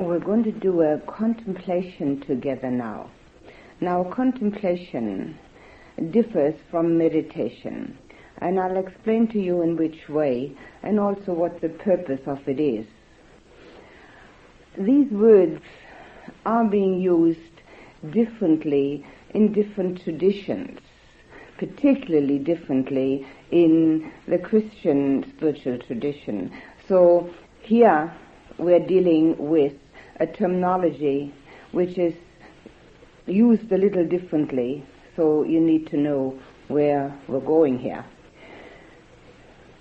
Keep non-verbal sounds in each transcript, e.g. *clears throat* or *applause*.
We're going to do a contemplation together now. Now, contemplation differs from meditation, and I'll explain to you in which way and also what the purpose of it is. These words are being used differently in different traditions, particularly differently in the Christian spiritual tradition. So here we're dealing with a terminology which is used a little differently, so you need to know where we're going here.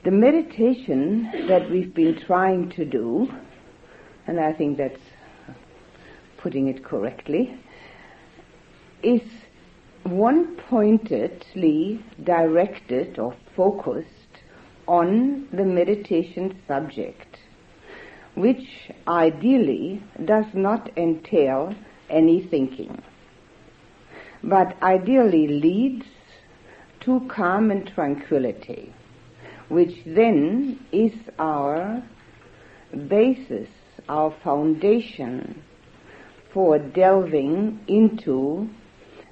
The meditation that we've been trying to do, and I think that's putting it correctly, is one pointedly directed or focused on the meditation subject which ideally does not entail any thinking, but ideally leads to calm and tranquility, which then is our basis, our foundation for delving into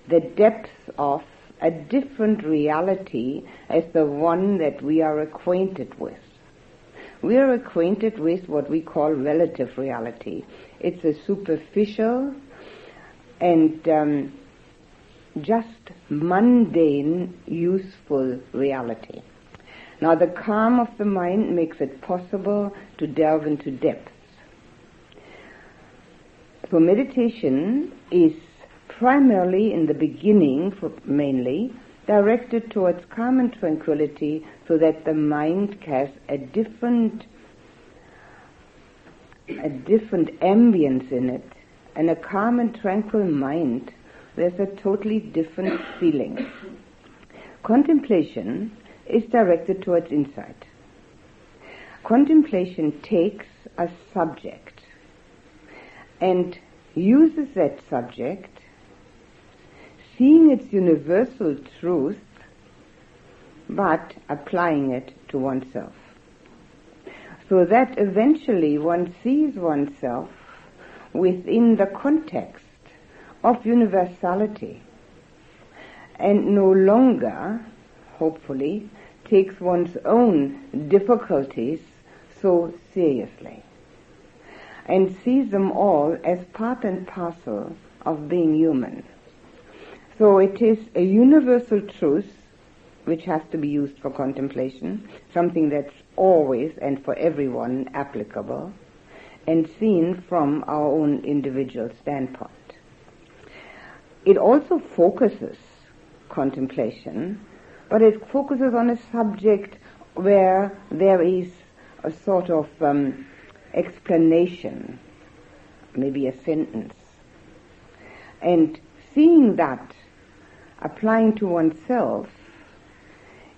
the depths of a different reality as the one that we are acquainted with we are acquainted with what we call relative reality. It's a superficial and um, just mundane, useful reality. Now, the calm of the mind makes it possible to delve into depths. So, meditation is primarily in the beginning, for mainly, directed towards calm and tranquility so that the mind has a different a different ambience in it. And a calm and tranquil mind there's a totally different feeling. Contemplation is directed towards insight. Contemplation takes a subject and uses that subject seeing its universal truth, but applying it to oneself. So that eventually one sees oneself within the context of universality and no longer, hopefully, takes one's own difficulties so seriously and sees them all as part and parcel of being human. So it is a universal truth which has to be used for contemplation, something that's always and for everyone applicable, and seen from our own individual standpoint. It also focuses contemplation, but it focuses on a subject where there is a sort of um, explanation, maybe a sentence. And seeing that applying to oneself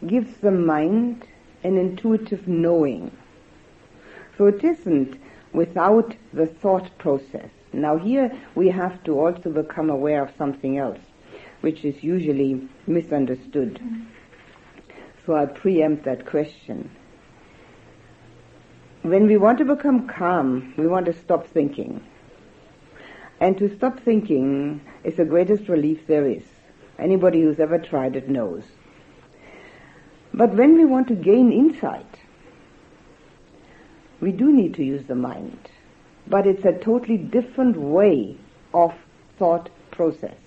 gives the mind an intuitive knowing. So it isn't without the thought process. Now here we have to also become aware of something else, which is usually misunderstood. So I preempt that question. When we want to become calm, we want to stop thinking. And to stop thinking is the greatest relief there is. Anybody who's ever tried it knows. But when we want to gain insight, we do need to use the mind. But it's a totally different way of thought process.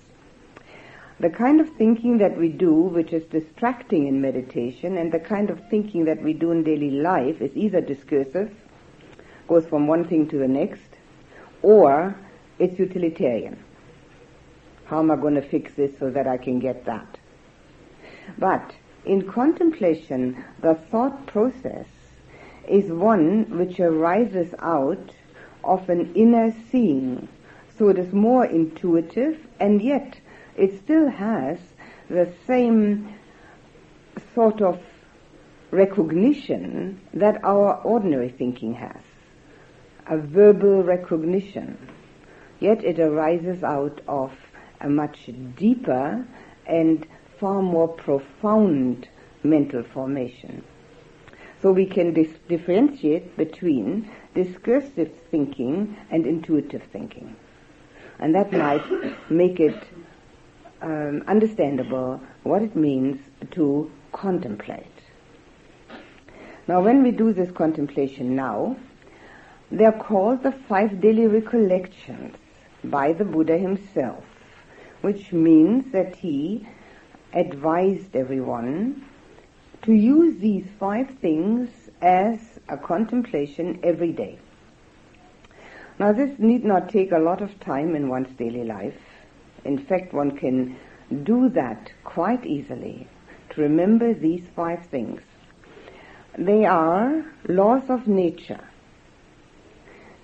The kind of thinking that we do, which is distracting in meditation, and the kind of thinking that we do in daily life is either discursive, goes from one thing to the next, or it's utilitarian. How am I going to fix this so that I can get that? But in contemplation, the thought process is one which arises out of an inner seeing. So it is more intuitive and yet it still has the same sort of recognition that our ordinary thinking has. A verbal recognition. Yet it arises out of a much deeper and far more profound mental formation. So we can dis- differentiate between discursive thinking and intuitive thinking. And that might make it um, understandable what it means to contemplate. Now, when we do this contemplation now, they are called the five daily recollections by the Buddha himself, which means that he advised everyone to use these five things as a contemplation every day. Now, this need not take a lot of time in one's daily life. In fact, one can do that quite easily to remember these five things. They are laws of nature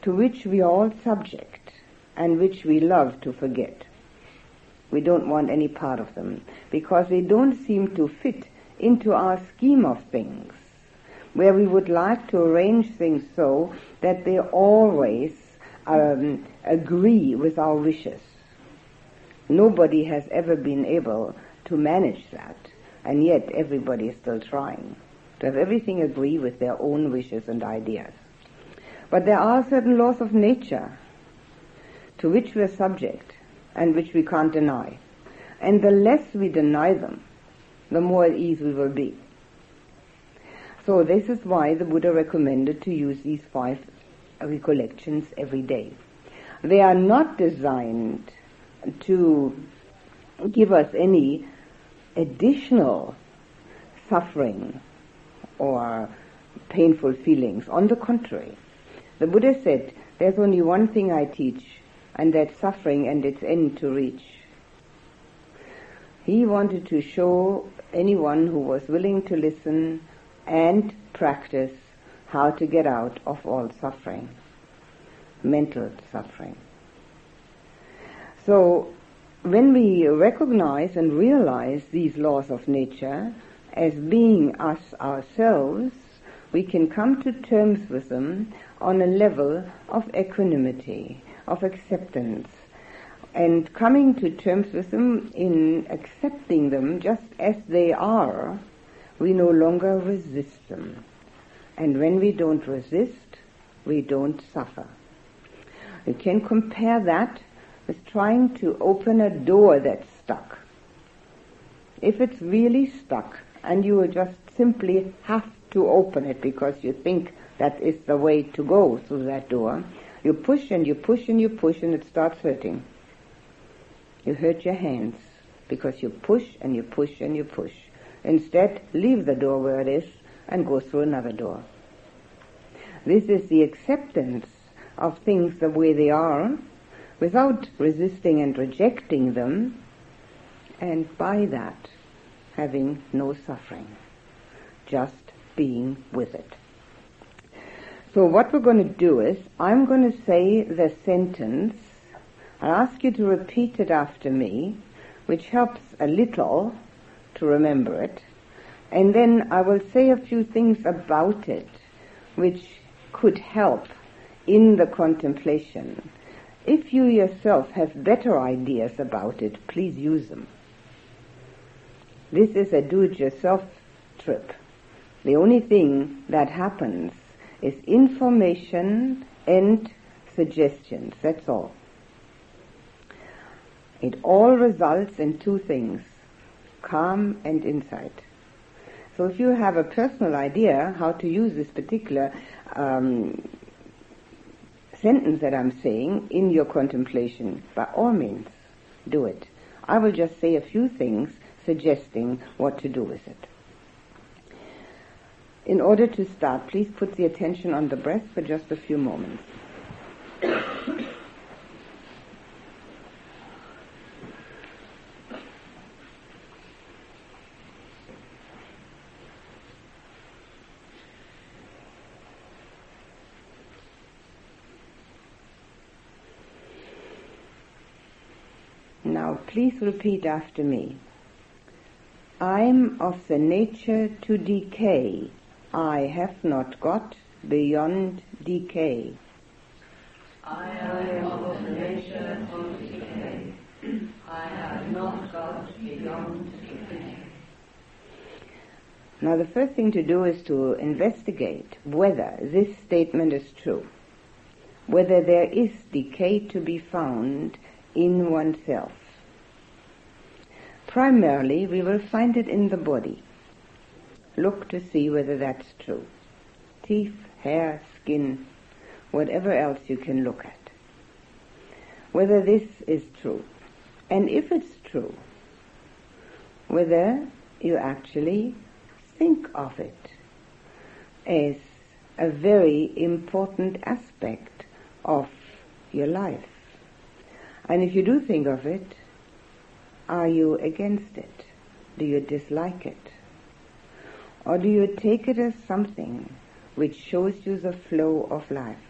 to which we are all subject and which we love to forget. We don't want any part of them because they don't seem to fit into our scheme of things, where we would like to arrange things so that they always um, agree with our wishes. Nobody has ever been able to manage that, and yet everybody is still trying to have everything agree with their own wishes and ideas. But there are certain laws of nature to which we are subject and which we can't deny. And the less we deny them, the more at ease we will be. So this is why the Buddha recommended to use these five recollections every day. They are not designed to give us any additional suffering or painful feelings. On the contrary, the Buddha said, there's only one thing I teach, and that suffering and its end to reach. He wanted to show anyone who was willing to listen and practice how to get out of all suffering, mental suffering. So, when we recognize and realize these laws of nature, as being us ourselves, we can come to terms with them on a level of equanimity, of acceptance, and coming to terms with them in accepting them just as they are, we no longer resist them. And when we don't resist, we don't suffer. You can compare that with trying to open a door that's stuck. If it's really stuck, and you just simply have to open it because you think that is the way to go through that door. You push and you push and you push and it starts hurting. You hurt your hands because you push and you push and you push. Instead, leave the door where it is and go through another door. This is the acceptance of things the way they are without resisting and rejecting them and by that having no suffering, just being with it. So what we're going to do is, I'm going to say the sentence, I'll ask you to repeat it after me, which helps a little to remember it, and then I will say a few things about it, which could help in the contemplation. If you yourself have better ideas about it, please use them. This is a do-it-yourself trip. The only thing that happens is information and suggestions. That's all. It all results in two things, calm and insight. So if you have a personal idea how to use this particular um, sentence that I'm saying in your contemplation, by all means, do it. I will just say a few things suggesting what to do with it. In order to start, please put the attention on the breath for just a few moments. Now, please repeat after me. I'm of the nature to decay. I have not got beyond decay. I am of the nature to decay. I have not got beyond decay. Now the first thing to do is to investigate whether this statement is true, whether there is decay to be found in oneself. Primarily, we will find it in the body. Look to see whether that's true. Teeth, hair, skin, whatever else you can look at. Whether this is true. And if it's true, whether you actually think of it as a very important aspect of your life. And if you do think of it, are you against it? Do you dislike it? Or do you take it as something which shows you the flow of life?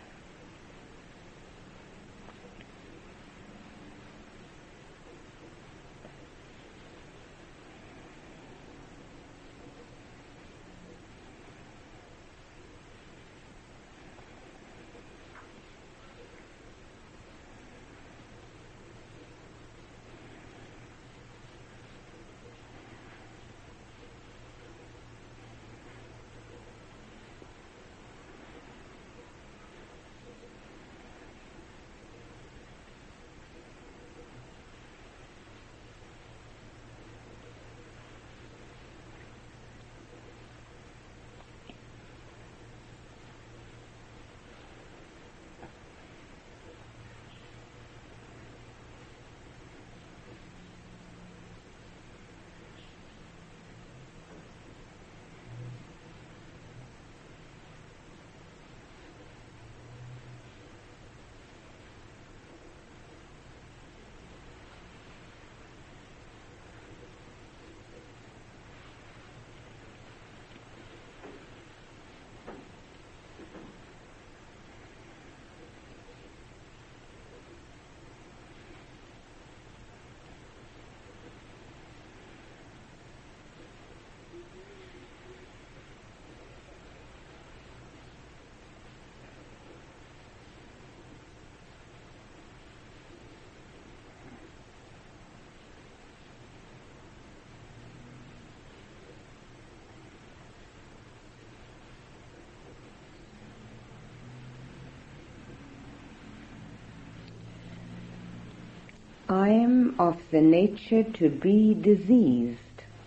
I am of the nature to be diseased.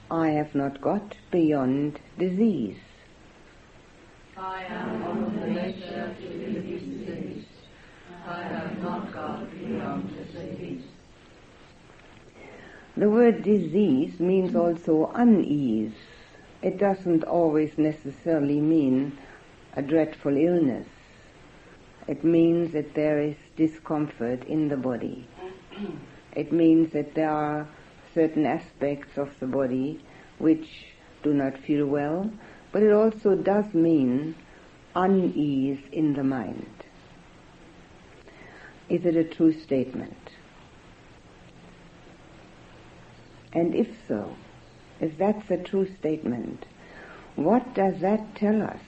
I have not got beyond disease. I am of the nature to be diseased. I have not got beyond disease. The word disease means also unease. It doesn't always necessarily mean a dreadful illness. It means that there is discomfort in the body. *clears throat* It means that there are certain aspects of the body which do not feel well, but it also does mean unease in the mind. Is it a true statement? And if so, if that's a true statement, what does that tell us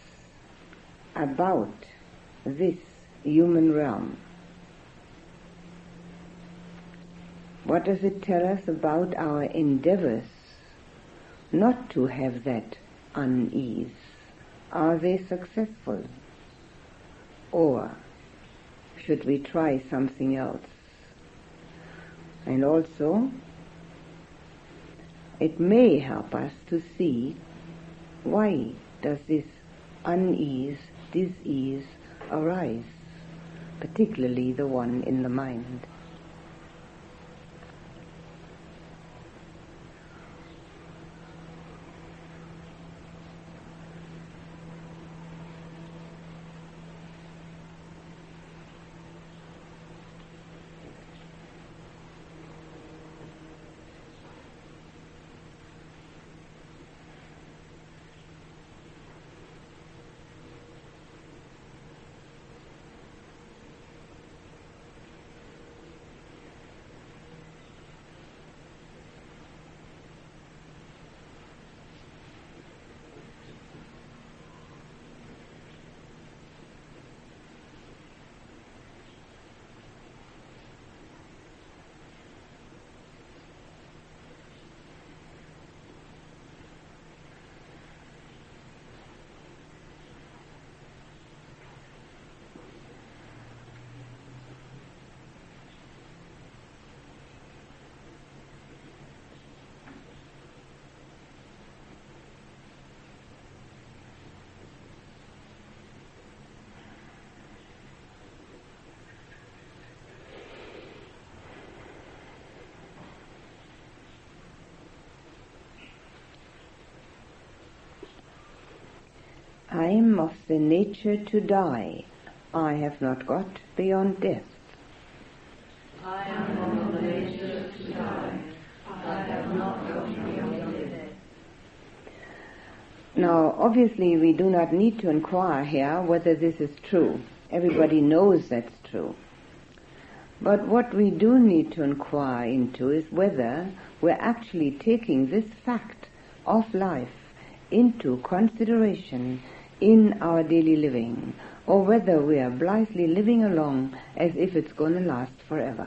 about this human realm? What does it tell us about our endeavors not to have that unease? Are they successful? Or should we try something else? And also, it may help us to see why does this unease, disease arise, particularly the one in the mind. Of the nature to die. I have not got beyond death. I am of the nature to die. I have not got beyond death. Now, obviously, we do not need to inquire here whether this is true. Everybody knows that's true. But what we do need to inquire into is whether we're actually taking this fact of life into consideration in our daily living, or whether we are blithely living along as if it's going to last forever.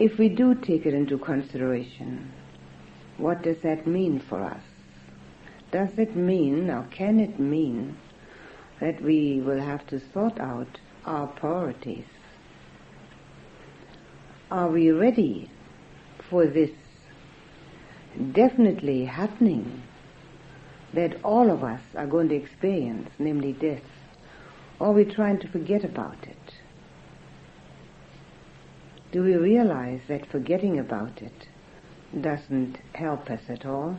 If we do take it into consideration, what does that mean for us? Does it mean, or can it mean, that we will have to sort out our priorities? Are we ready for this definitely happening that all of us are going to experience, namely death? Or are we trying to forget about it? Do we realize that forgetting about it doesn't help us at all?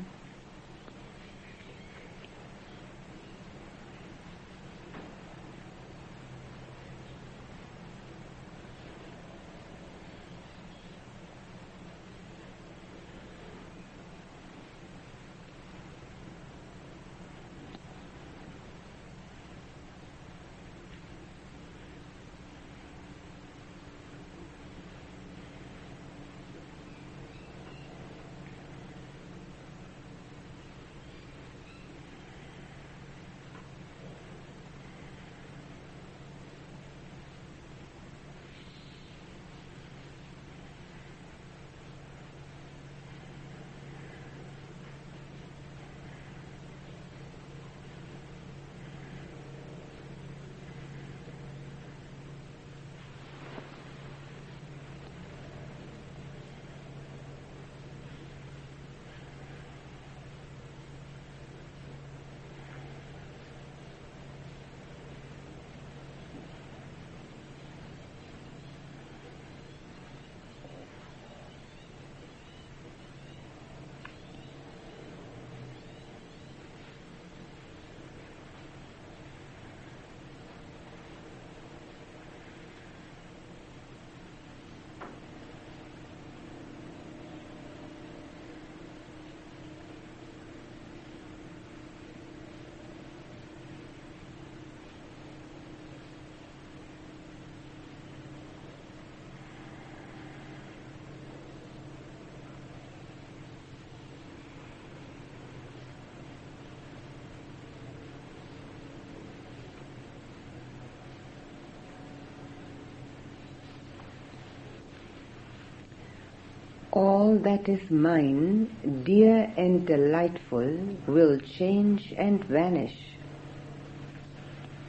All that is mine, dear and delightful, will change and vanish.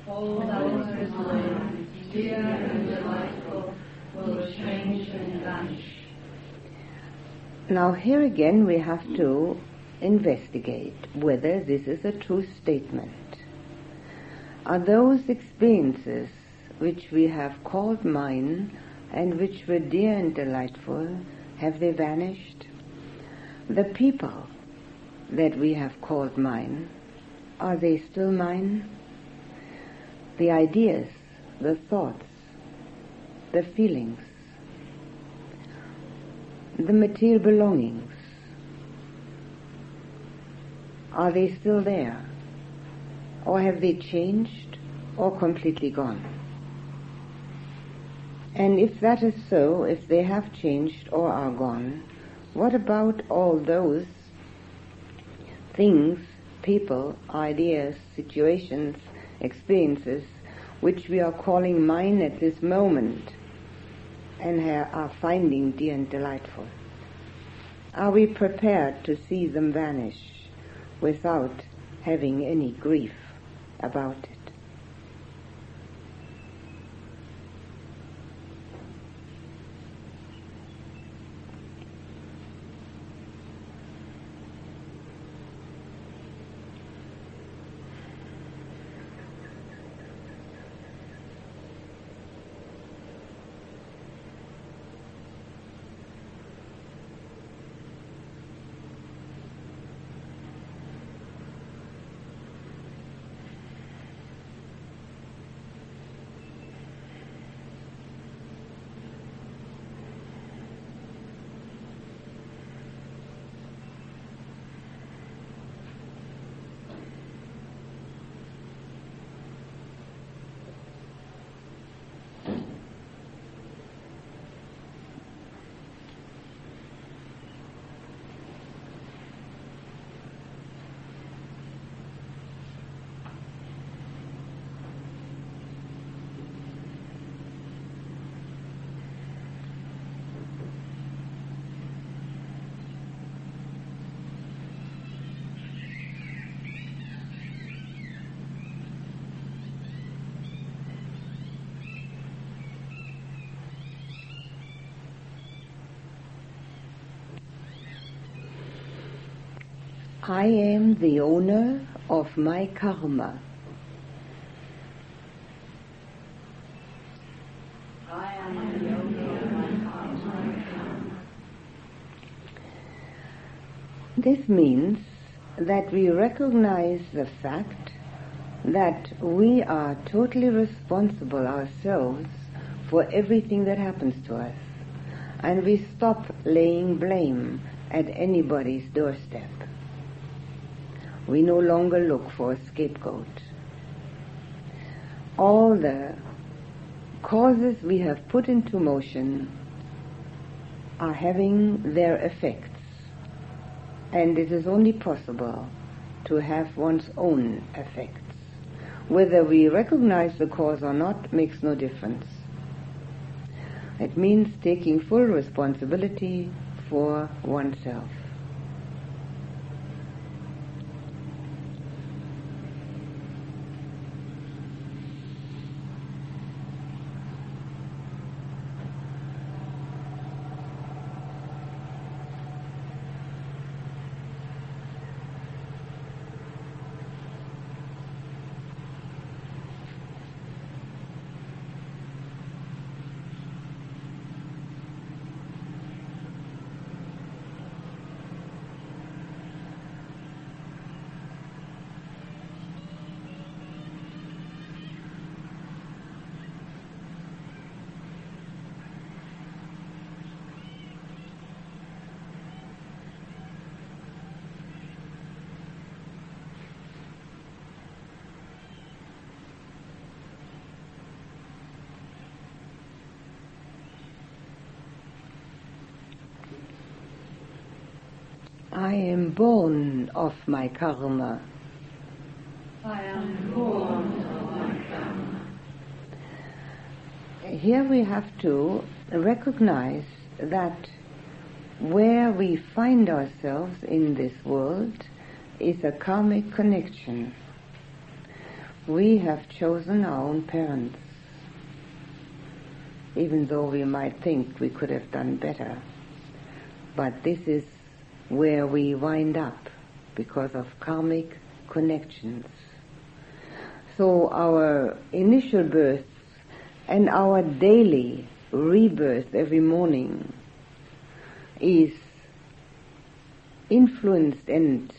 All that is mine, dear and delightful, will change and vanish. Now, here again, we have to investigate whether this is a true statement. Are those experiences which we have called mine and which were dear and delightful have they vanished? The people that we have called mine, are they still mine? The ideas, the thoughts, the feelings, the material belongings, are they still there? Or have they changed or completely gone? And if that is so, if they have changed or are gone, what about all those things, people, ideas, situations, experiences which we are calling mine at this moment and are finding dear and delightful? Are we prepared to see them vanish without having any grief about it? I am the owner of my karma. I am the owner of my karma. This means that we recognize the fact that we are totally responsible ourselves for everything that happens to us. And we stop laying blame at anybody's doorstep. We no longer look for a scapegoat. All the causes we have put into motion are having their effects. And it is only possible to have one's own effects. Whether we recognize the cause or not makes no difference. It means taking full responsibility for oneself. I am born of my karma. I am born of my karma. Here we have to recognize that where we find ourselves in this world is a karmic connection. We have chosen our own parents, even though we might think we could have done better. But this is where we wind up because of karmic connections. So our initial births and our daily rebirth every morning is influenced and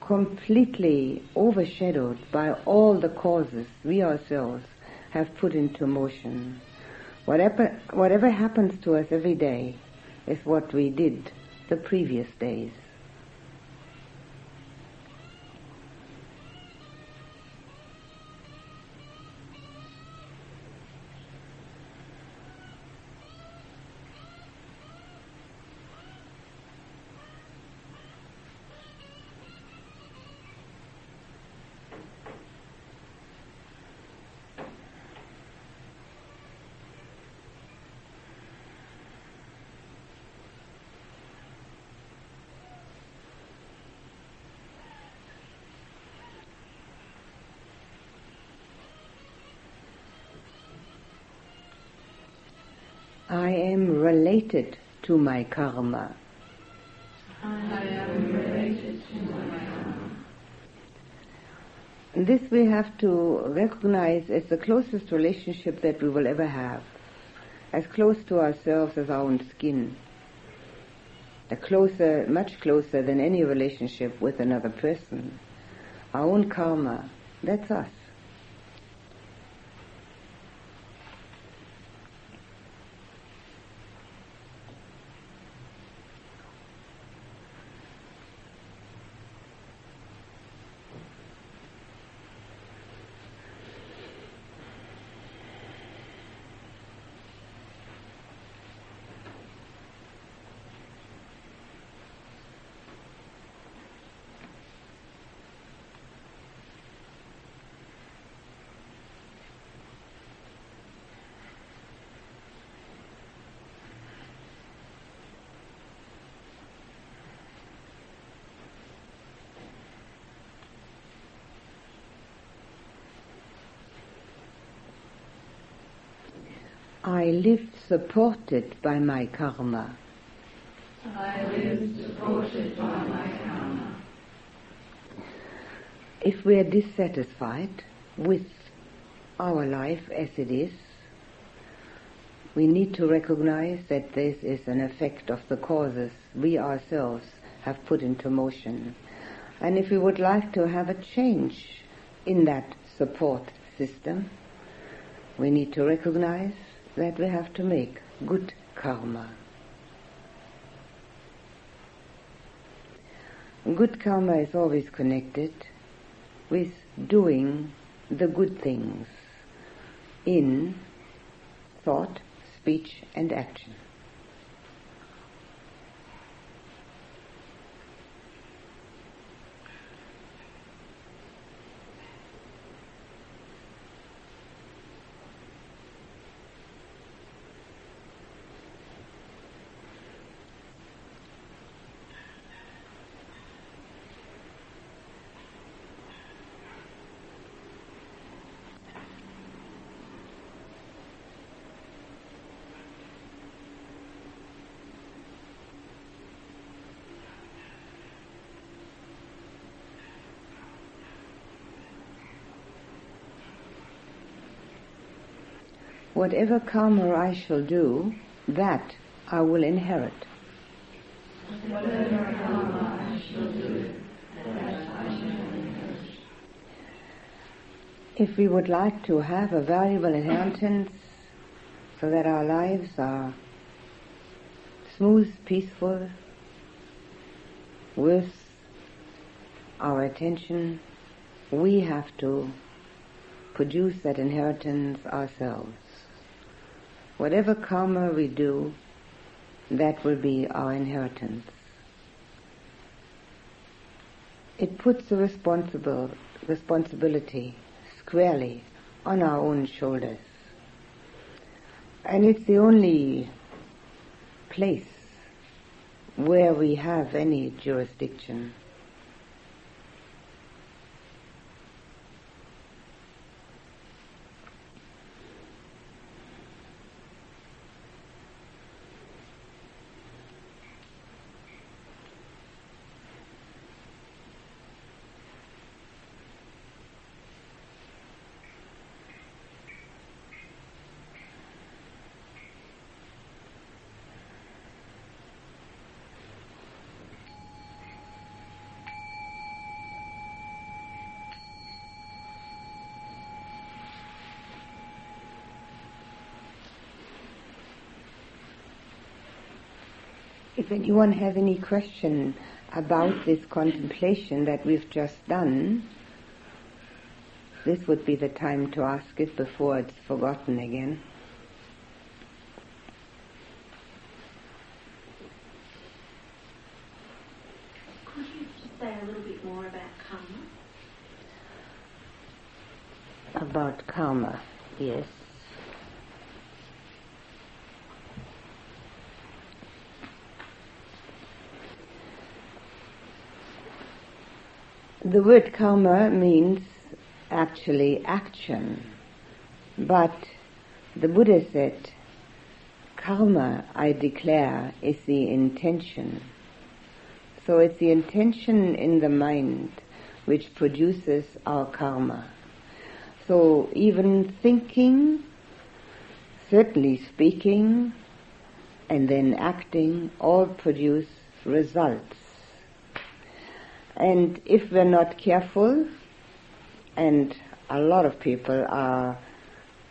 completely overshadowed by all the causes we ourselves have put into motion. Whatever, whatever happens to us every day is what we did the previous days. Related to my karma. To my karma. This we have to recognize as the closest relationship that we will ever have, as close to ourselves as our own skin. A closer, much closer than any relationship with another person. Our own karma, that's us. I live supported by my karma. I live supported by my karma. if we are dissatisfied with our life as it is, we need to recognize that this is an effect of the causes we ourselves have put into motion. And if we would like to have a change in that support system, we need to recognize that we have to make good karma. Good karma is always connected with doing the good things in thought, speech, and action. Whatever karma I shall do, that I will inherit. If we would like to have a valuable inheritance so that our lives are smooth, peaceful, worth our attention, we have to produce that inheritance ourselves. Whatever karma we do, that will be our inheritance. It puts the responsible responsibility squarely on our own shoulders. And it's the only place where we have any jurisdiction. Anyone have any question about this contemplation that we've just done, this would be the time to ask it before it's forgotten again. Could you just say a little bit more about karma? About karma, yes. The word karma means actually action, but the Buddha said, karma, I declare, is the intention. So it's the intention in the mind which produces our karma. So even thinking, certainly speaking, and then acting all produce results. And if we're not careful, and a lot of people are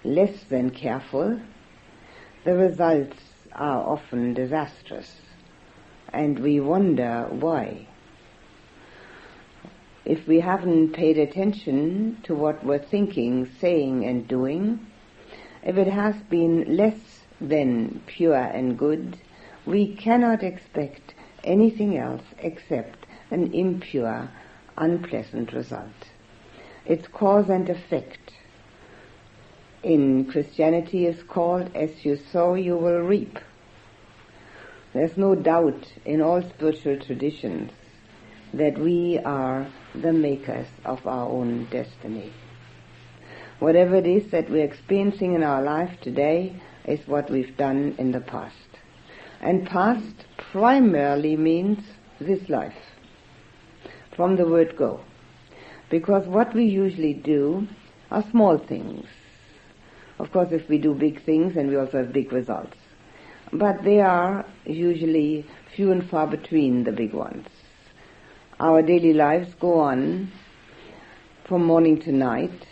less than careful, the results are often disastrous. And we wonder why. If we haven't paid attention to what we're thinking, saying, and doing, if it has been less than pure and good, we cannot expect anything else except an impure, unpleasant result. It's cause and effect. In Christianity is called as you sow you will reap. There's no doubt in all spiritual traditions that we are the makers of our own destiny. Whatever it is that we're experiencing in our life today is what we've done in the past. And past primarily means this life from the word go. Because what we usually do are small things. Of course, if we do big things, then we also have big results. But they are usually few and far between the big ones. Our daily lives go on from morning to night,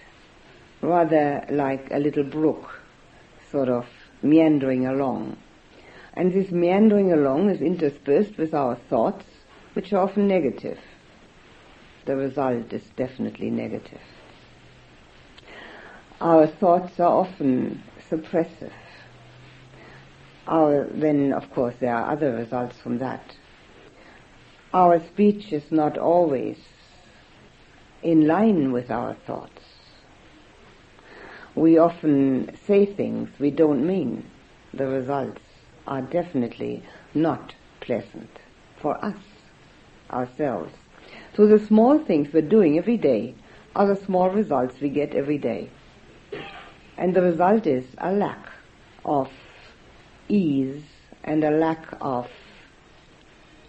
rather like a little brook, sort of meandering along. And this meandering along is interspersed with our thoughts, which are often negative. The result is definitely negative. Our thoughts are often suppressive. Our, then, of course, there are other results from that. Our speech is not always in line with our thoughts. We often say things we don't mean. The results are definitely not pleasant for us, ourselves. So the small things we're doing every day are the small results we get every day. And the result is a lack of ease and a lack of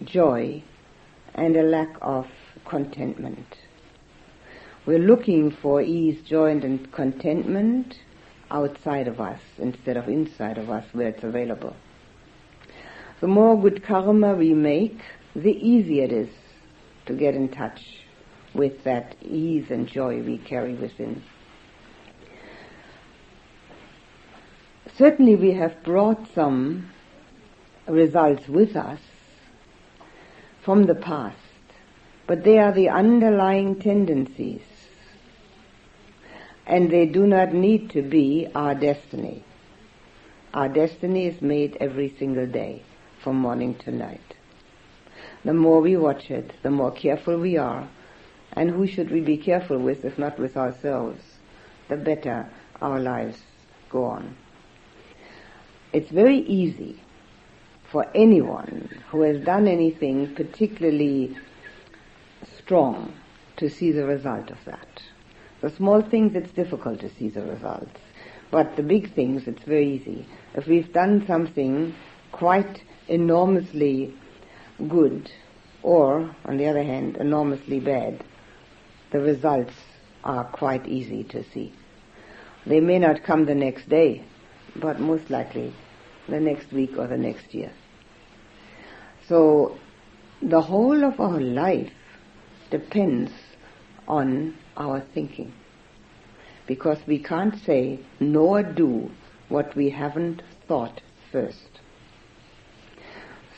joy and a lack of contentment. We're looking for ease, joy, and contentment outside of us instead of inside of us where it's available. The more good karma we make, the easier it is to get in touch with that ease and joy we carry within. Certainly we have brought some results with us from the past, but they are the underlying tendencies and they do not need to be our destiny. Our destiny is made every single day, from morning to night. The more we watch it, the more careful we are, and who should we be careful with if not with ourselves, the better our lives go on. It's very easy for anyone who has done anything particularly strong to see the result of that. The small things, it's difficult to see the results. But the big things, it's very easy. If we've done something quite enormously good, or, on the other hand, enormously bad, the results are quite easy to see. They may not come the next day, but most likely the next week or the next year. So the whole of our life depends on our thinking. Because we can't say nor do what we haven't thought first.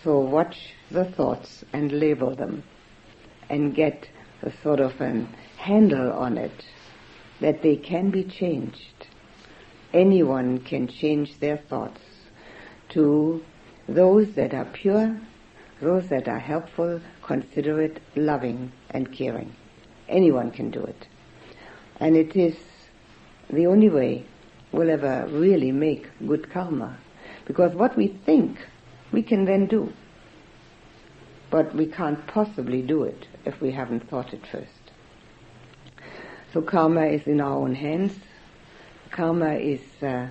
So watch the thoughts and label them and get a sort of an handle on it that they can be changed. Anyone can change their thoughts to those that are pure, those that are helpful, considerate, loving, and caring. Anyone can do it. And it is the only way we'll ever really make good karma. Because what we think, we can then do. But we can't possibly do it if we haven't thought it first. So karma is in our own hands. Karma is uh,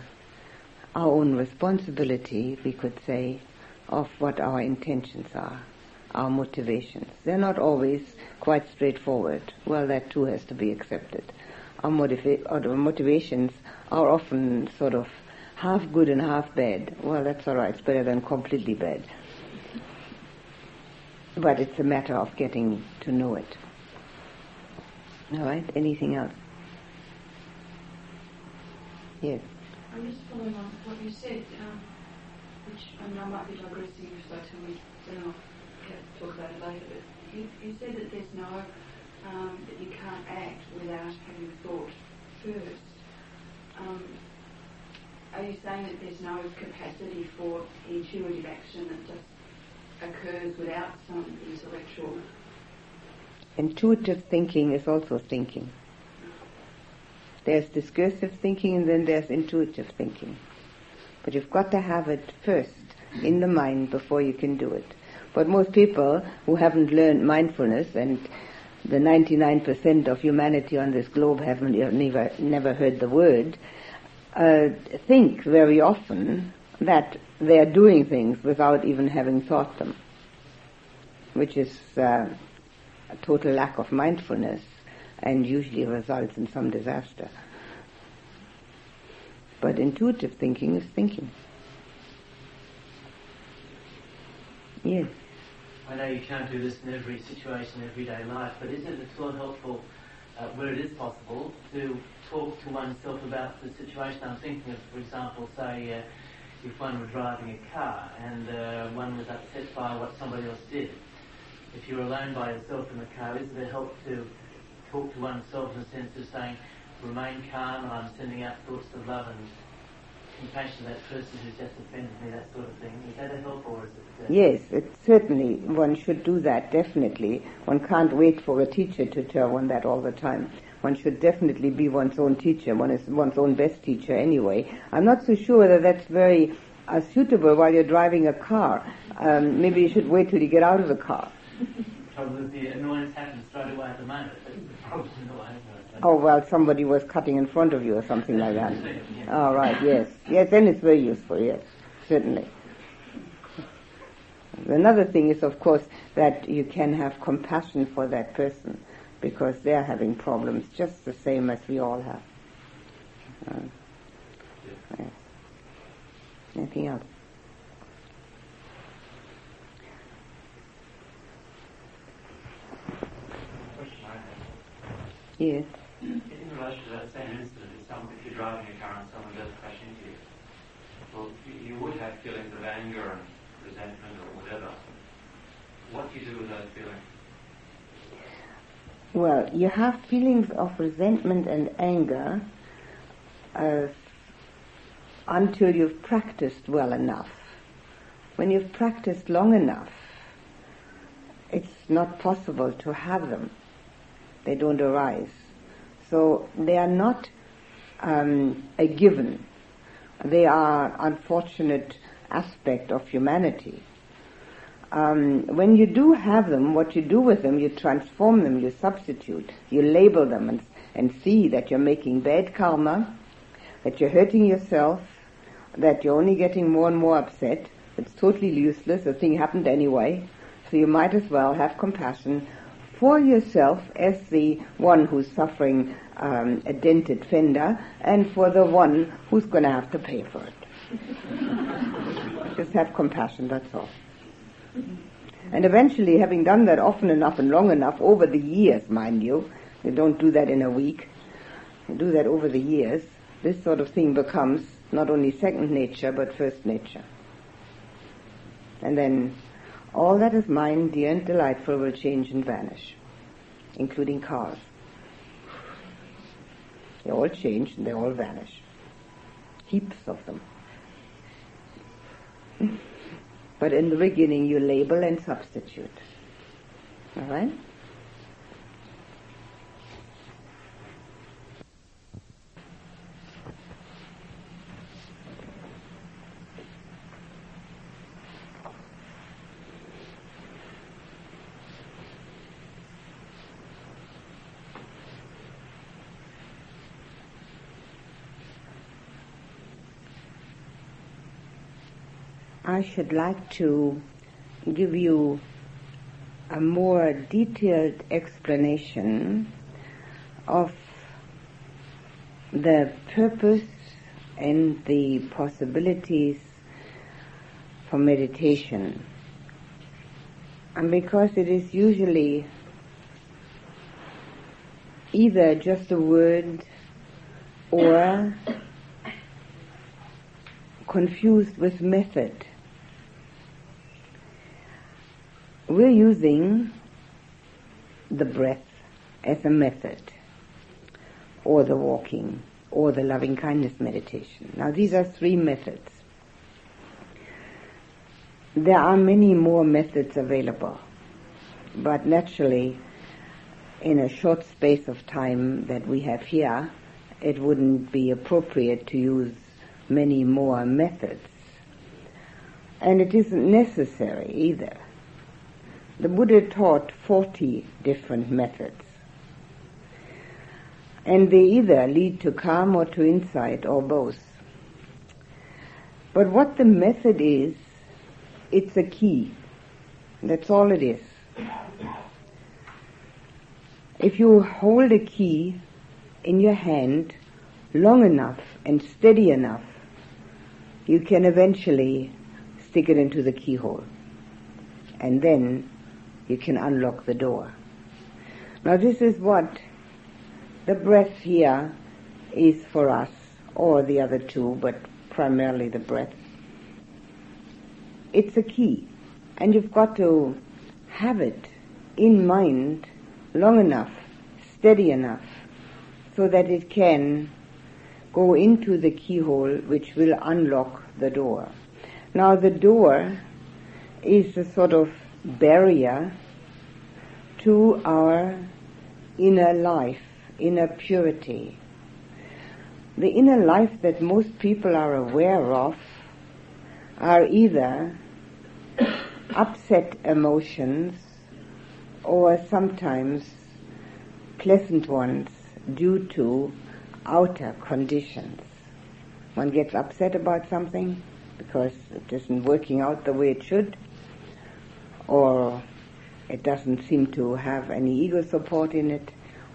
our own responsibility, we could say, of what our intentions are, our motivations. They're not always quite straightforward. Well, that too has to be accepted. Our, motiva- our motivations are often sort of half good and half bad. Well, that's all right. It's better than completely bad. But it's a matter of getting to know it. All right. Anything else? Yes. I'm just following on what you said, um, which I, mean, I might be digressing, so tell me, then I'll talk about it later. But you, you said that there's no, um, that you can't act without having thought first. Um, are you saying that there's no capacity for intuitive action that just occurs without some intellectual? Intuitive thinking is also thinking. There's discursive thinking and then there's intuitive thinking. But you've got to have it first in the mind before you can do it. But most people who haven't learned mindfulness and the 99% of humanity on this globe haven't never, never heard the word, uh, think very often that they are doing things without even having thought them, which is uh, a total lack of mindfulness and usually results in some disaster. But intuitive thinking is thinking. Yes. I know you can't do this in every situation, everyday life, but isn't it all helpful, uh, where it is possible, to talk to oneself about the situation? I'm thinking of, for example, say, uh, if one were driving a car and uh, one was upset by what somebody else did. If you're alone by yourself in the car, is it a help to talk to oneself in the sense of saying, remain calm, I'm sending out thoughts of love and compassion to that person who's just offended me, that sort of thing. Is that a help or is it? Uh, yes, it certainly one should do that. Definitely, one can't wait for a teacher to tell one that all the time. One should definitely be one's own teacher. One is one's own best teacher anyway. I'm not so sure that that's very uh, suitable while you're driving a car. Um, maybe you should wait till you get out of the car. The annoyance happens straight away at the moment. *laughs* Oh, well, somebody was cutting in front of you or something like that. All oh, right, yes. Yes, then it's very useful, yes, certainly. Another thing is, of course, that you can have compassion for that person because they're having problems just the same as we all have. Uh, yes. Anything else? Yes. In relation to that same incident, if, some, if you're driving a car and someone does crash into you, well, you, you would have feelings of anger and resentment or whatever. What do you do with those feelings? Well, you have feelings of resentment and anger uh, until you've practiced well enough. When you've practiced long enough, it's not possible to have them. They don't arise. So they are not um, a given. They are unfortunate aspect of humanity um, when you do have them, what you do with them, you transform them, you substitute, you label them and, and see that you're making bad karma, that you're hurting yourself, that you're only getting more and more upset. It's totally useless. The thing happened anyway. So you might as well have compassion for yourself as the one who's suffering um, a dented fender and for the one who's going to have to pay for it. *laughs* Just have compassion, that's all. And eventually, having done that often enough and long enough, over the years, mind you, you don't do that in a week, you do that over the years, this sort of thing becomes not only second nature, but first nature. And then all that is mine, dear and delightful, will change and vanish, including cars. They all change and they all vanish. Heaps of them. *laughs* But in the beginning, you label and substitute. All right? I should like to give you a more detailed explanation of the purpose and the possibilities for meditation. And because it is usually either just a word or confused with method. We're using the breath as a method, or the walking, or the loving kindness meditation. Now these are three methods. There are many more methods available, but naturally, in a short space of time that we have here, it wouldn't be appropriate to use many more methods. And it isn't necessary either. The Buddha taught 40 different methods. And they either lead to calm or to insight or both. But what the method is, it's a key. That's all it is. If you hold a key in your hand long enough and steady enough, you can eventually stick it into the keyhole. And then you can unlock the door. Now this is what the breath here is for us, or the other two, but primarily the breath. It's a key, and you've got to have it in mind long enough, steady enough, so that it can go into the keyhole which will unlock the door. Now the door is a sort of barrier to our inner life, inner purity. The inner life that most people are aware of are either *coughs* upset emotions or sometimes pleasant ones due to outer conditions. One gets upset about something because it isn't working out the way it should, or it doesn't seem to have any ego support in it,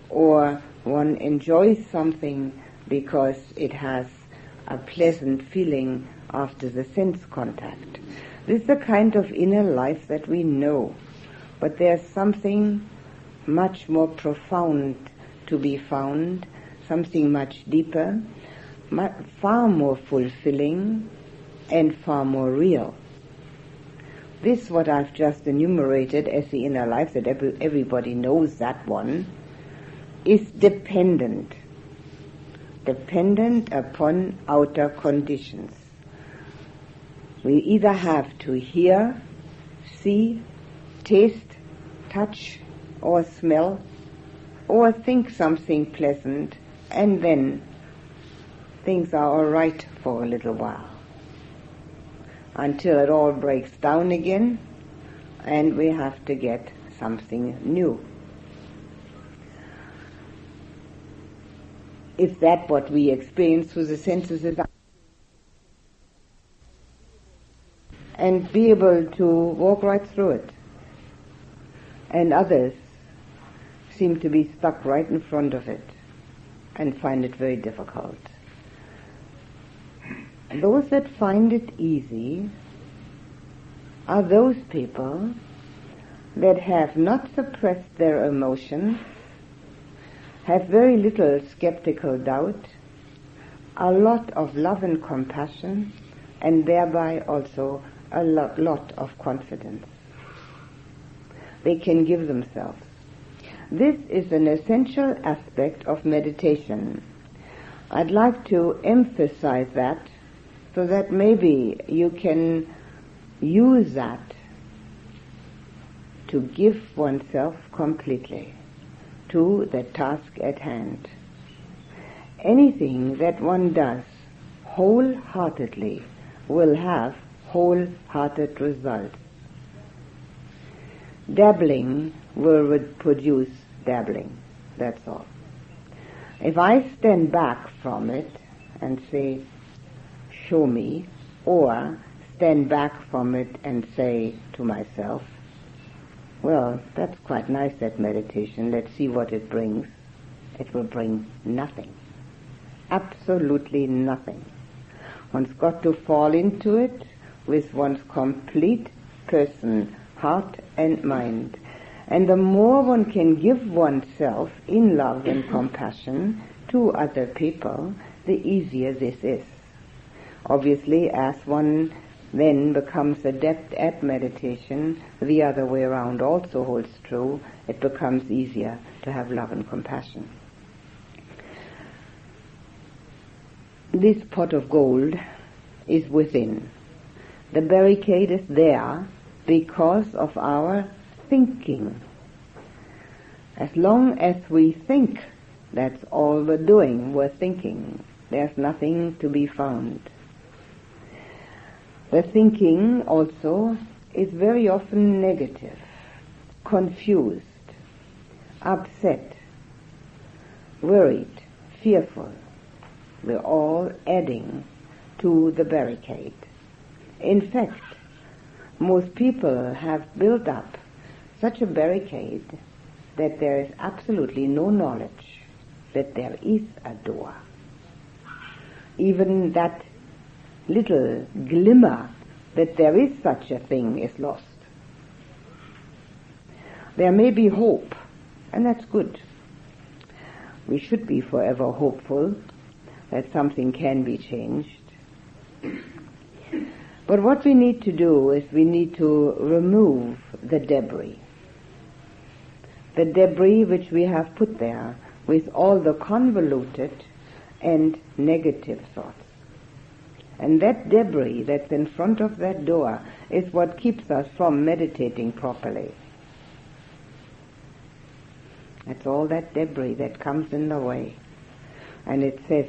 or one enjoys something because it has a pleasant feeling after the sense contact. This is the kind of inner life that we know, but there's something much more profound to be found, something much deeper, far more fulfilling, and far more real. This, what I've just enumerated as the inner life, that every, everybody knows that one, is dependent. Dependent upon outer conditions. We either have to hear, see, taste, touch, or smell, or think something pleasant, and then things are alright for a little while until it all breaks down again and we have to get something new. Is that what we experience through the senses and be able to walk right through it. And others seem to be stuck right in front of it and find it very difficult. Those that find it easy are those people that have not suppressed their emotions, have very little skeptical doubt, a lot of love and compassion, and thereby also a lot, lot of confidence. They can give themselves. This is an essential aspect of meditation. I'd like to emphasize that so that maybe you can use that to give oneself completely to the task at hand. Anything that one does wholeheartedly will have wholehearted results. Dabbling will produce dabbling, that's all. If I stand back from it and say, show me, or stand back from it and say to myself, well, that's quite nice, that meditation. Let's see what it brings. It will bring nothing. Absolutely nothing. One's got to fall into it with one's complete person, heart and mind. And the more one can give oneself in love and compassion to other people, the easier this is. Obviously, as one then becomes adept at meditation, the other way around also holds true. It becomes easier to have love and compassion. This pot of gold is within. The barricade is there because of our thinking. As long as we think, that's all we're doing, we're thinking. There's nothing to be found. The thinking also is very often negative, confused, upset, worried, fearful. We're all adding to the barricade. In fact, most people have built up such a barricade that there is absolutely no knowledge that there is a door. Even that little glimmer that there is such a thing is lost. There may be hope, and that's good. We should be forever hopeful that something can be changed. But what we need to do is we need to remove the debris. The debris which we have put there with all the convoluted and negative thoughts. And that debris that's in front of that door is what keeps us from meditating properly. That's all that debris that comes in the way. And it says,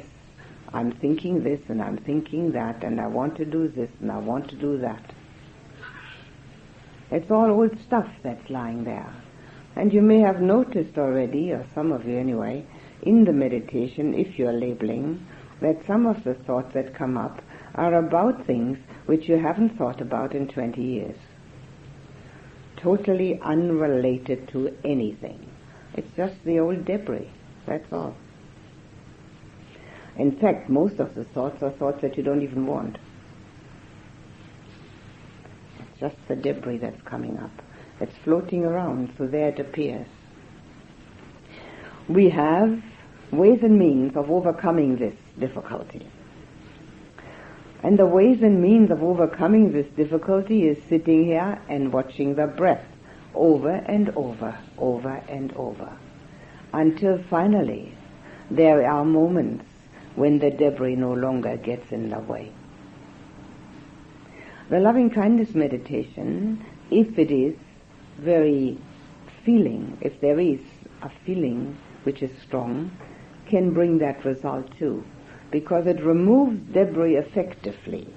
I'm thinking this and I'm thinking that and I want to do this and I want to do that. It's all old stuff that's lying there. And you may have noticed already, or some of you anyway, in the meditation, if you're labeling, that some of the thoughts that come up are about things which you haven't thought about in 20 years. Totally unrelated to anything. It's just the old debris. That's all. In fact, most of the thoughts are thoughts that you don't even want. It's just the debris that's coming up. It's floating around, so there it appears. We have ways and means of overcoming this difficulty. And the ways and means of overcoming this difficulty is sitting here and watching the breath over and over, over and over, until finally there are moments when the debris no longer gets in the way. The loving kindness meditation, if it is very feeling, if there is a feeling which is strong, can bring that result too because it removes debris effectively.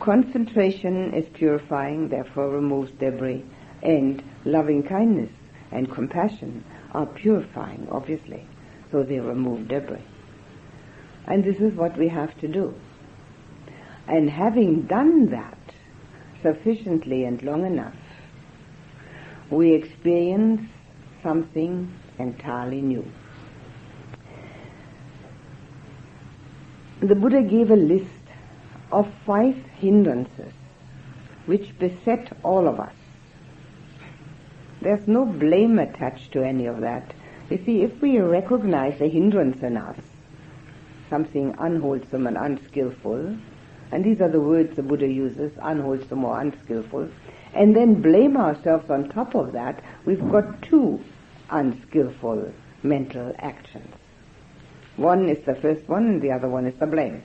Concentration is purifying, therefore removes debris, and loving kindness and compassion are purifying, obviously, so they remove debris. And this is what we have to do. And having done that sufficiently and long enough, we experience something entirely new. The Buddha gave a list of five hindrances which beset all of us. There's no blame attached to any of that. You see, if we recognize a hindrance in us, something unwholesome and unskillful, and these are the words the Buddha uses, unwholesome or unskillful, and then blame ourselves on top of that, we've got two unskillful mental actions. One is the first one and the other one is the blame.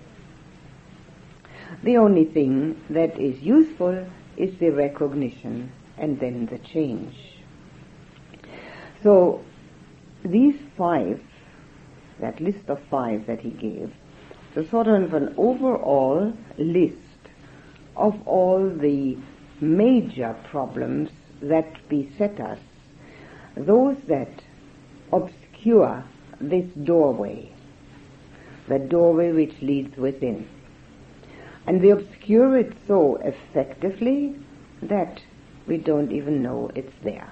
The only thing that is useful is the recognition and then the change. So these five, that list of five that he gave, is sort of an overall list of all the major problems that beset us, those that obscure this doorway the doorway which leads within. And we obscure it so effectively that we don't even know it's there.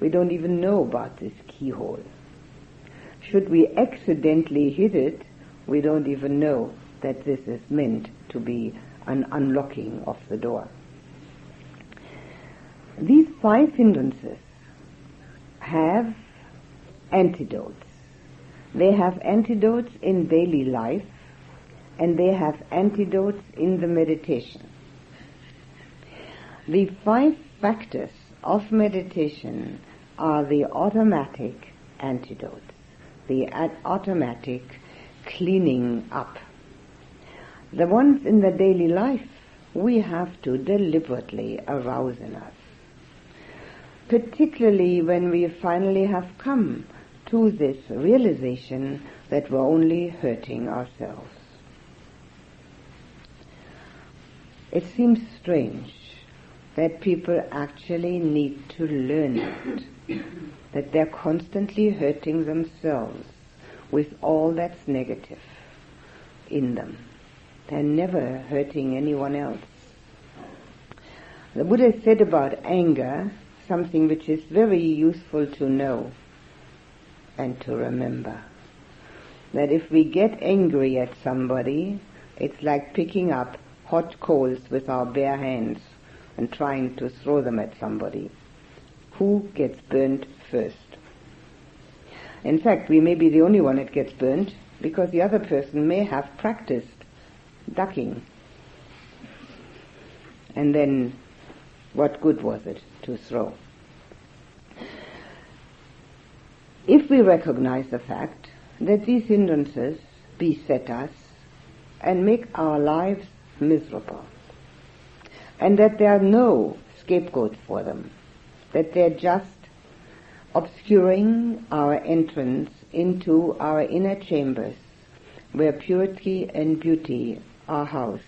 We don't even know about this keyhole. Should we accidentally hit it, we don't even know that this is meant to be an unlocking of the door. These five hindrances have antidotes. They have antidotes in daily life and they have antidotes in the meditation. The five factors of meditation are the automatic antidotes, the automatic cleaning up. The ones in the daily life we have to deliberately arouse in us. Particularly when we finally have come to this realization that we're only hurting ourselves. It seems strange that people actually need to learn it, that they're constantly hurting themselves with all that's negative in them. They're never hurting anyone else. The Buddha said about anger something which is very useful to know and to remember that if we get angry at somebody, it's like picking up hot coals with our bare hands and trying to throw them at somebody. Who gets burnt first? In fact, we may be the only one that gets burnt because the other person may have practiced ducking. And then, what good was it to throw? If we recognize the fact that these hindrances beset us and make our lives miserable, and that there are no scapegoats for them, that they're just obscuring our entrance into our inner chambers where purity and beauty are housed,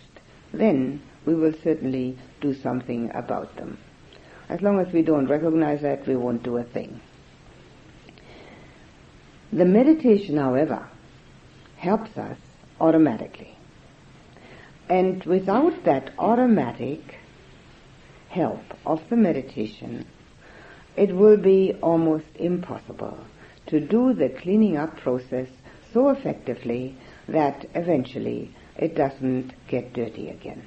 then we will certainly do something about them. As long as we don't recognize that, we won't do a thing. The meditation, however, helps us automatically. And without that automatic help of the meditation, it will be almost impossible to do the cleaning up process so effectively that eventually it doesn't get dirty again.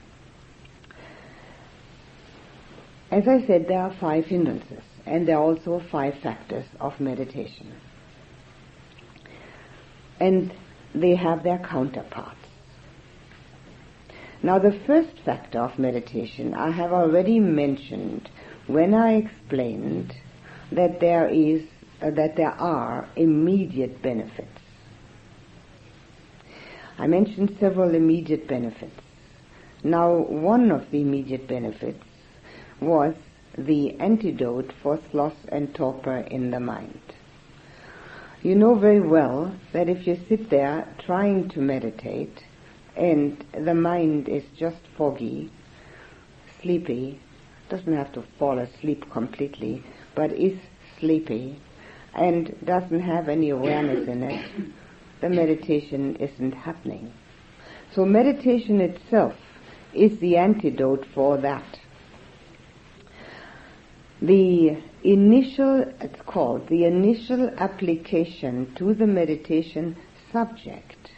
As I said, there are five hindrances, and there are also five factors of meditation. And they have their counterparts. Now, the first factor of meditation I have already mentioned when I explained that there is uh, that there are immediate benefits. I mentioned several immediate benefits. Now, one of the immediate benefits was the antidote for sloth and torpor in the mind. You know very well that if you sit there trying to meditate and the mind is just foggy, sleepy, doesn't have to fall asleep completely, but is sleepy and doesn't have any awareness in it, the meditation isn't happening. So meditation itself is the antidote for that. The initial, it's called, the initial application to the meditation subject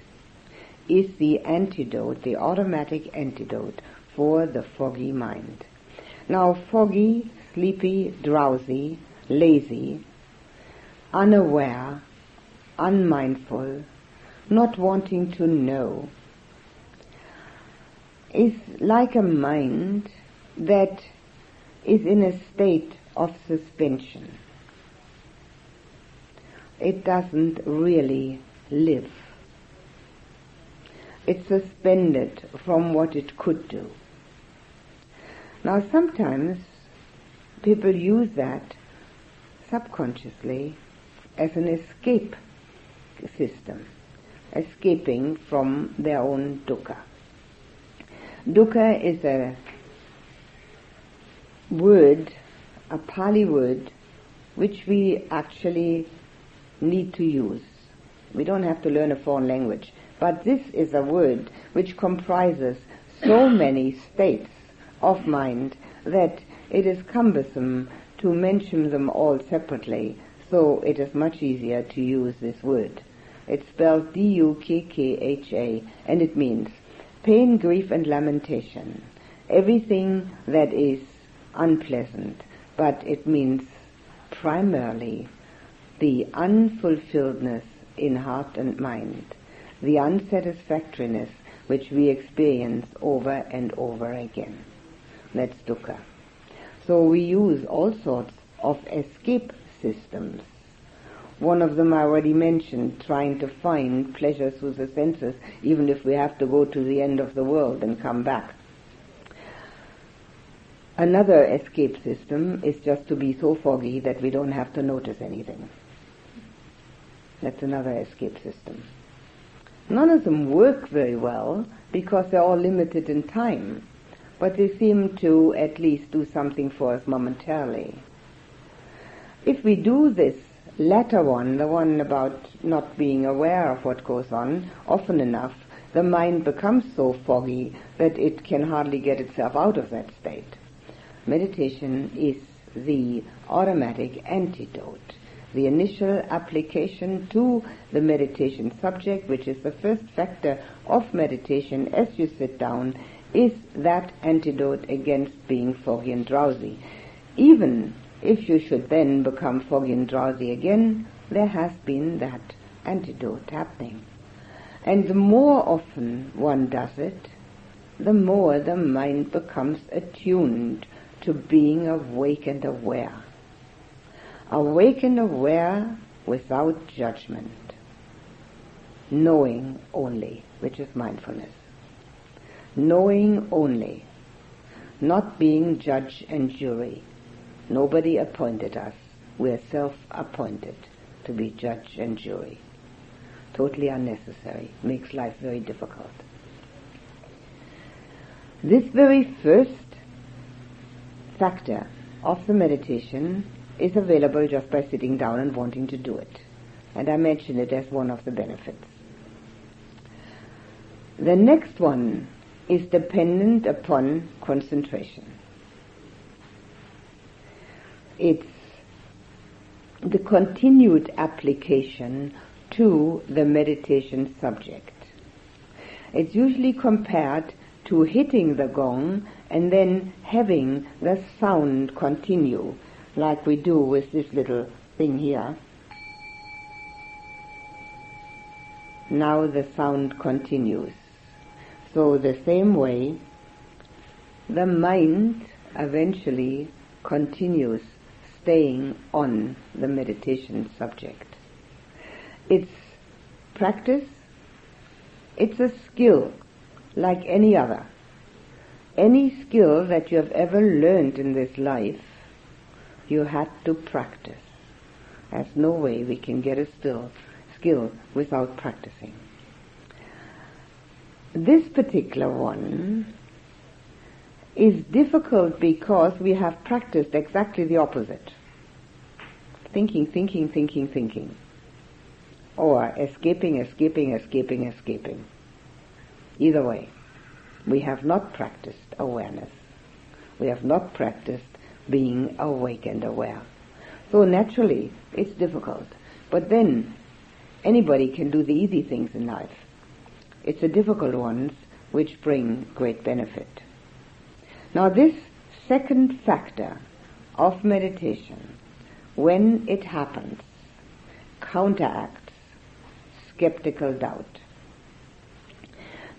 is the antidote, the automatic antidote for the foggy mind. Now, foggy, sleepy, drowsy, lazy, unaware, unmindful, not wanting to know, is like a mind that is in a state of suspension. It doesn't really live. It's suspended from what it could do. Now sometimes people use that subconsciously as an escape system, escaping from their own dukkha. Dukkha is a word, a Pali word, which we actually need to use. We don't have to learn a foreign language. But this is a word which comprises so many states of mind that it is cumbersome to mention them all separately, so it is much easier to use this word. It's spelled D-U-K-K-H-A, and it means pain, grief, and lamentation. Everything that is unpleasant, but it means primarily the unfulfilledness in heart and mind, the unsatisfactoriness which we experience over and over again. That's dukkha. So we use all sorts of escape systems. One of them I already mentioned, trying to find pleasure through the senses, even if we have to go to the end of the world and come back. Another escape system is just to be so foggy that we don't have to notice anything. That's another escape system. None of them work very well because they're all limited in time but they seem to at least do something for us momentarily. If we do this latter one, the one about not being aware of what goes on, often enough, the mind becomes so foggy that it can hardly get itself out of that state. Meditation is the automatic antidote the initial application to the meditation subject, which is the first factor of meditation as you sit down, is that antidote against being foggy and drowsy. Even if you should then become foggy and drowsy again, there has been that antidote happening. And the more often one does it, the more the mind becomes attuned to being awake and aware. Awake and aware without judgment. Knowing only, which is mindfulness. Knowing only. Not being judge and jury. Nobody appointed us. We're self-appointed to be judge and jury. Totally unnecessary. Makes life very difficult. This very first factor of the meditation is available just by sitting down and wanting to do it. And I mention it as one of the benefits. The next one is dependent upon concentration. It's the continued application to the meditation subject. It's usually compared to hitting the gong and then having the sound continue, like we do with this little thing here. Now the sound continues. So the same way, the mind eventually continues staying on the meditation subject. It's practice, it's a skill like any other. Any skill that you have ever learned in this life, you had to practice. There's no way we can get a still skill without practicing. This particular one is difficult because we have practiced exactly the opposite. Thinking, thinking, thinking, thinking. Or escaping, escaping, escaping, escaping. Either way, we have not practiced awareness. We have not practiced being awake and aware. So naturally, it's difficult. But then, anybody can do the easy things in life. It's the difficult ones which bring great benefit. Now this second factor of meditation, when it happens, counteracts skeptical doubt.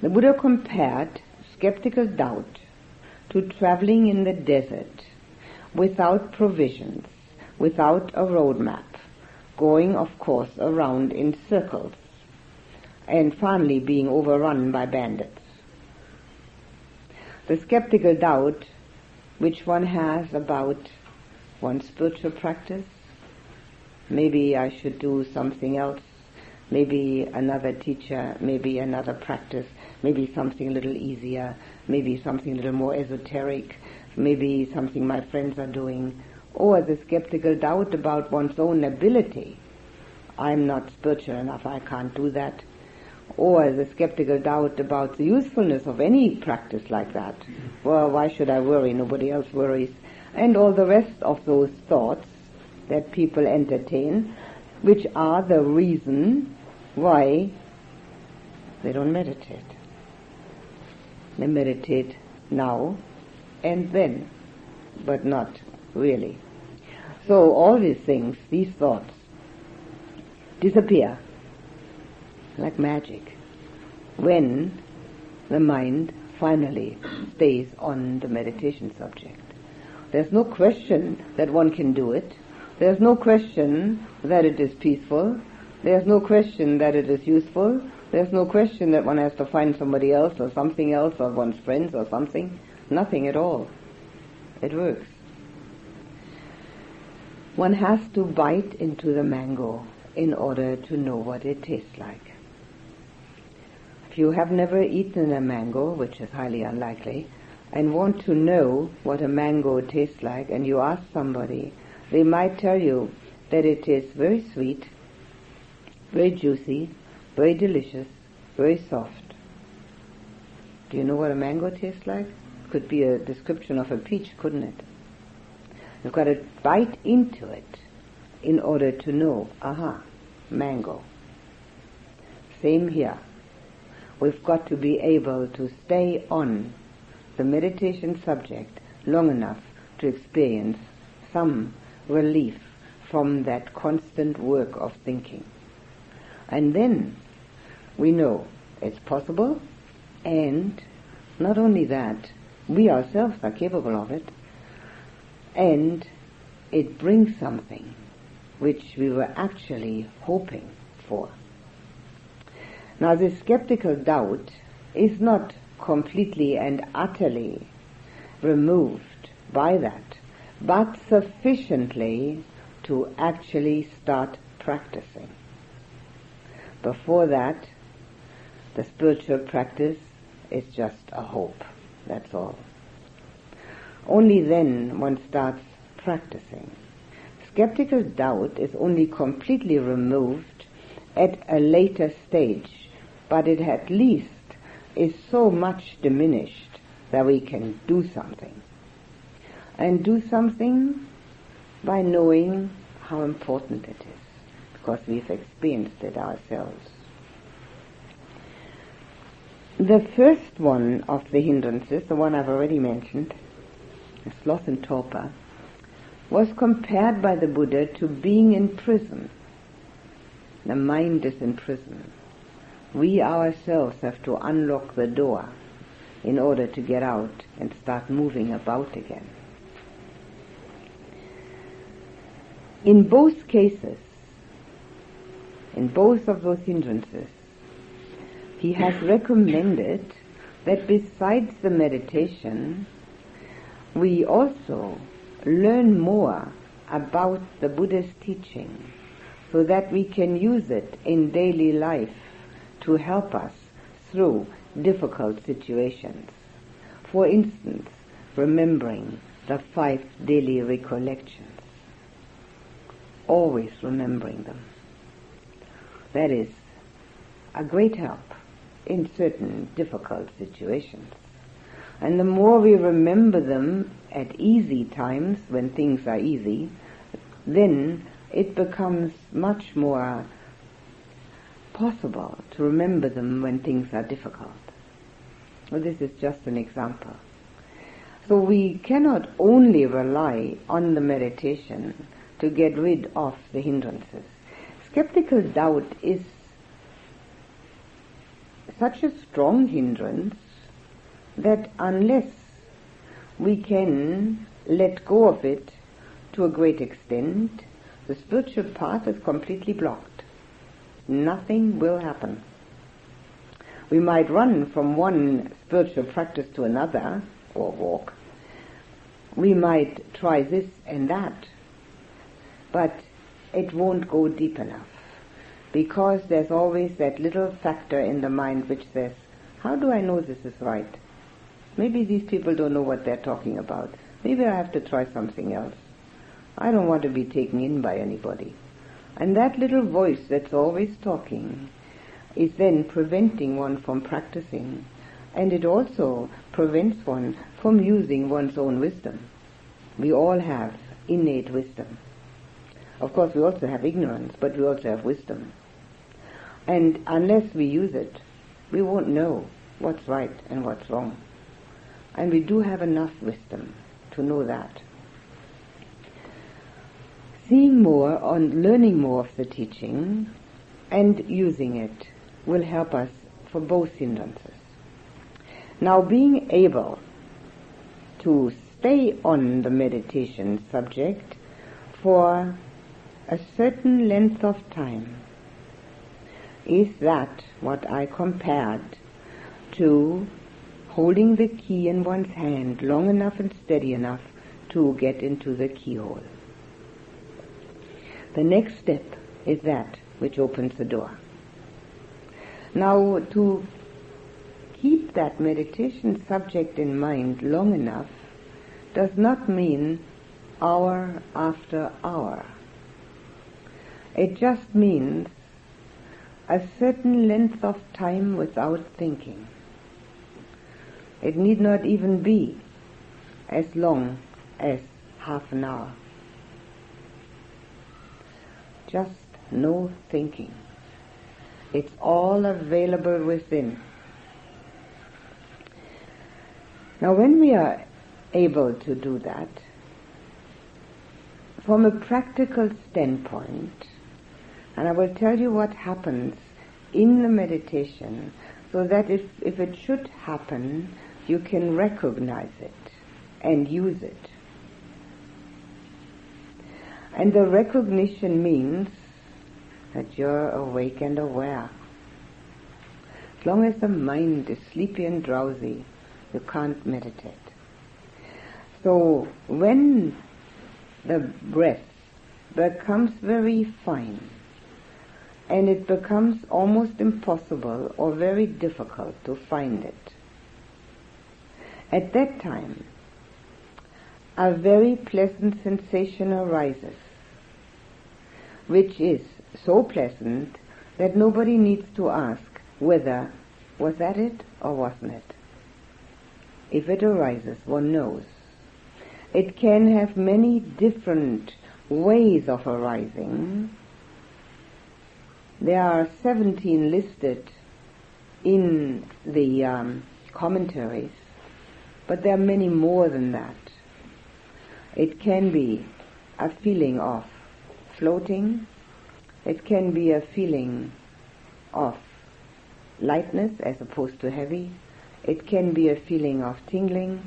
The Buddha compared skeptical doubt to traveling in the desert without provisions, without a road map, going of course around in circles, and finally being overrun by bandits the skeptical doubt which one has about one's spiritual practice. Maybe I should do something else. Maybe another teacher, maybe another practice, maybe something a little easier, maybe something a little more esoteric, maybe something my friends are doing, or the skeptical doubt about one's own ability. I'm not spiritual enough, I can't do that or the skeptical doubt about the usefulness of any practice like that. Well, why should I worry? Nobody else worries. And all the rest of those thoughts that people entertain, which are the reason why they don't meditate. They meditate now and then, but not really. So all these things, these thoughts, disappear like magic, when the mind finally stays on the meditation subject. There's no question that one can do it. There's no question that it is peaceful. There's no question that it is useful. There's no question that one has to find somebody else or something else or one's friends or something. Nothing at all. It works. One has to bite into the mango in order to know what it tastes like. If you have never eaten a mango, which is highly unlikely, and want to know what a mango tastes like, and you ask somebody, they might tell you that it is very sweet, very juicy, very delicious, very soft. Do you know what a mango tastes like? Could be a description of a peach, couldn't it? You've got to bite into it in order to know, aha, mango. Same here. We've got to be able to stay on the meditation subject long enough to experience some relief from that constant work of thinking. And then we know it's possible and not only that, we ourselves are capable of it and it brings something which we were actually hoping for. Now this skeptical doubt is not completely and utterly removed by that, but sufficiently to actually start practicing. Before that, the spiritual practice is just a hope. That's all. Only then one starts practicing. Skeptical doubt is only completely removed at a later stage, but it at least is so much diminished that we can do something. And do something by knowing how important it is, because we've experienced it ourselves. The first one of the hindrances, the one I've already mentioned, sloth and torpor, was compared by the Buddha to being in prison. The mind is in prison. We ourselves have to unlock the door in order to get out and start moving about again. In both cases, in both of those hindrances, he has *coughs* recommended that besides the meditation, we also learn more about the Buddha's teaching so that we can use it in daily life to help us through difficult situations. For instance, remembering the five daily recollections. Always remembering them. That is a great help in certain difficult situations. And the more we remember them at easy times, when things are easy, then it becomes much more possible to remember them when things are difficult. Well, this is just an example. So we cannot only rely on the meditation to get rid of the hindrances. Skeptical doubt is such a strong hindrance that unless we can let go of it to a great extent, the spiritual path is completely blocked. Nothing will happen. We might run from one spiritual practice to another, or walk. We might try this and that, but it won't go deep enough because there's always that little factor in the mind which says, how do I know this is right? Maybe these people don't know what they're talking about. Maybe I have to try something else. I don't want to be taken in by anybody. And that little voice that's always talking is then preventing one from practicing. And it also prevents one from using one's own wisdom. We all have innate wisdom. Of course, we also have ignorance, but we also have wisdom. And unless we use it, we won't know what's right and what's wrong. And we do have enough wisdom to know that. Seeing more on learning more of the teaching and using it will help us for both hindrances. Now being able to stay on the meditation subject for a certain length of time is that what I compared to holding the key in one's hand long enough and steady enough to get into the keyhole. The next step is that which opens the door. Now, to keep that meditation subject in mind long enough does not mean hour after hour. It just means a certain length of time without thinking. It need not even be as long as half an hour. just no thinking. It's all available within. Now, when we are able to do that, from a practical standpoint, and I will tell you what happens in the meditation so that if, if it should happen, you can recognize it and use it. And the recognition means that you're awake and aware. As long as the mind is sleepy and drowsy, you can't meditate. So when the breath becomes very fine and it becomes almost impossible or very difficult to find it, at that time a very pleasant sensation arises, which is so pleasant that nobody needs to ask whether was that it or wasn't it. If it arises, one knows. It can have many different ways of arising. There are 17 listed in the um, commentaries, but there are many more than that. It can be a feeling of floating. It can be a feeling of lightness as opposed to heavy. It can be a feeling of tingling.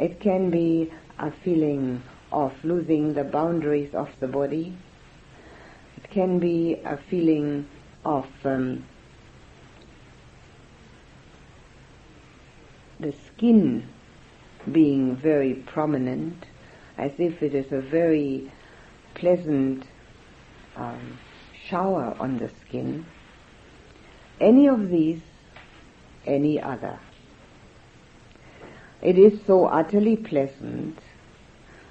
It can be a feeling of losing the boundaries of the body. Can be a feeling of um, the skin being very prominent as if it is a very pleasant um, shower on the skin. Any of these, any other. It is so utterly pleasant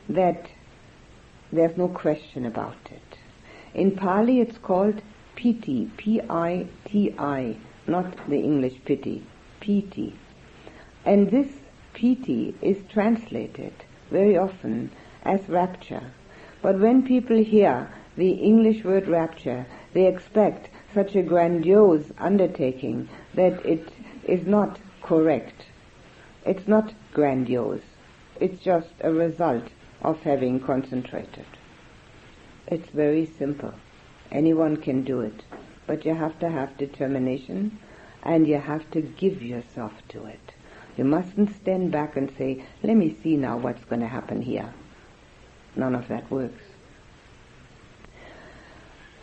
that there's no question about it. In Pali it's called piti, P-I-T-I, not the English pity, piti. And this piti is translated very often as rapture. But when people hear the English word rapture, they expect such a grandiose undertaking that it is not correct. It's not grandiose. It's just a result of having concentrated. It's very simple. Anyone can do it. But you have to have determination and you have to give yourself to it. You mustn't stand back and say, let me see now what's going to happen here. None of that works.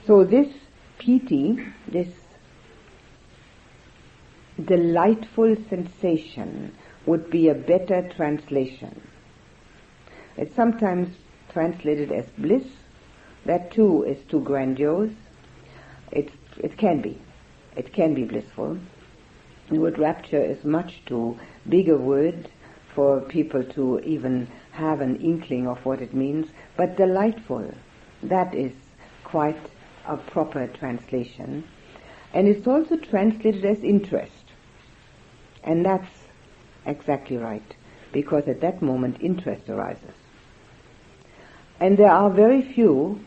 So this piti, this delightful sensation would be a better translation. It's sometimes translated as bliss. That too is too grandiose. It, it can be. It can be blissful. The word rapture is much too big a word for people to even have an inkling of what it means, but delightful, that is quite a proper translation. And it's also translated as interest. And that's exactly right, because at that moment interest arises. And there are very few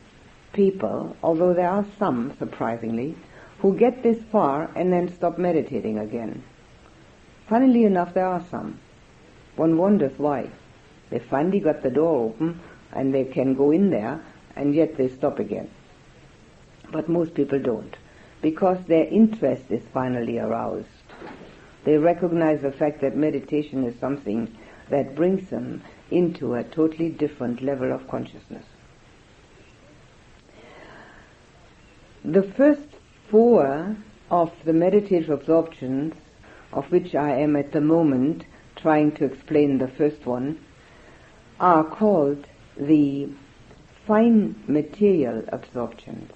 people, although there are some, surprisingly, who get this far and then stop meditating again. Funnily enough, there are some. One wonders why. They finally got the door open and they can go in there and yet they stop again. But most people don't because their interest is finally aroused. They recognize the fact that meditation is something that brings them into a totally different level of consciousness. The first four of the meditative absorptions, of which I am at the moment trying to explain the first one, are called the fine material absorptions.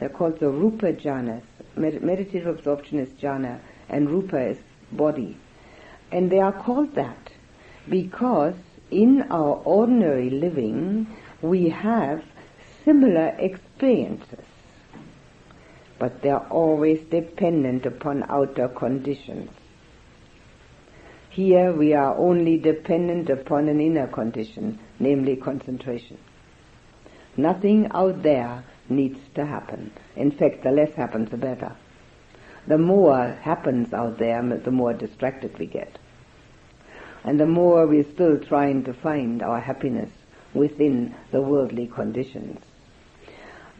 They're called the rupa jhanas. Med- meditative absorption is jhana, and rupa is body. And they are called that because in our ordinary living we have similar experiences but they are always dependent upon outer conditions. Here we are only dependent upon an inner condition, namely concentration. Nothing out there needs to happen. In fact, the less happens, the better. The more happens out there, the more distracted we get. And the more we're still trying to find our happiness within the worldly conditions.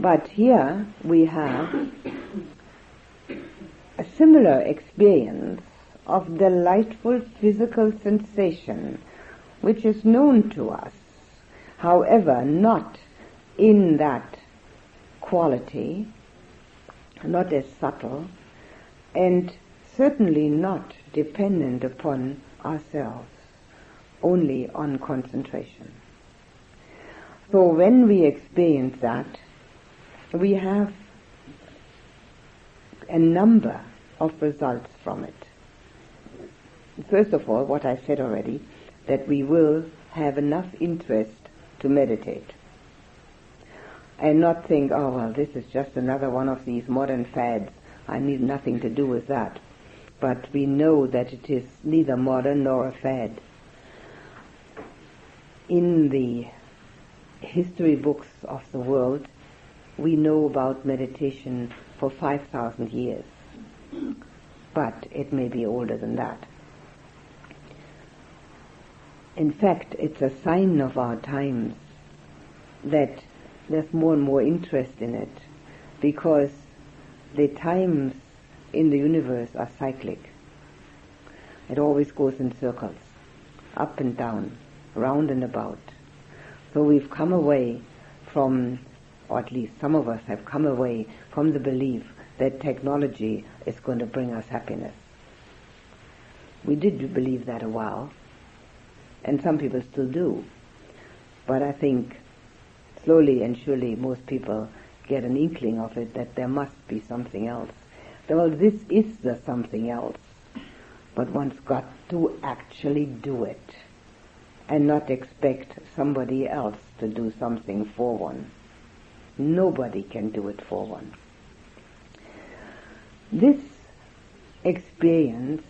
But here we have a similar experience of delightful physical sensation which is known to us, however, not in that quality, not as subtle, and certainly not dependent upon ourselves, only on concentration. So when we experience that, we have a number of results from it. First of all, what I said already, that we will have enough interest to meditate and not think, oh well, this is just another one of these modern fads. I need nothing to do with that. But we know that it is neither modern nor a fad. In the history books of the world, we know about meditation for 5,000 years. But it may be older than that. In fact, it's a sign of our times that there's more and more interest in it because the times in the universe are cyclic. It always goes in circles, up and down, round and about. So we've come away from, or at least some of us have come away from the belief that technology is going to bring us happiness. We did believe that a while, and some people still do. But I think slowly and surely most people get an inkling of it that there must be something else. Well, this is the something else, but one's got to actually do it and not expect somebody else to do something for one. Nobody can do it for one. This experience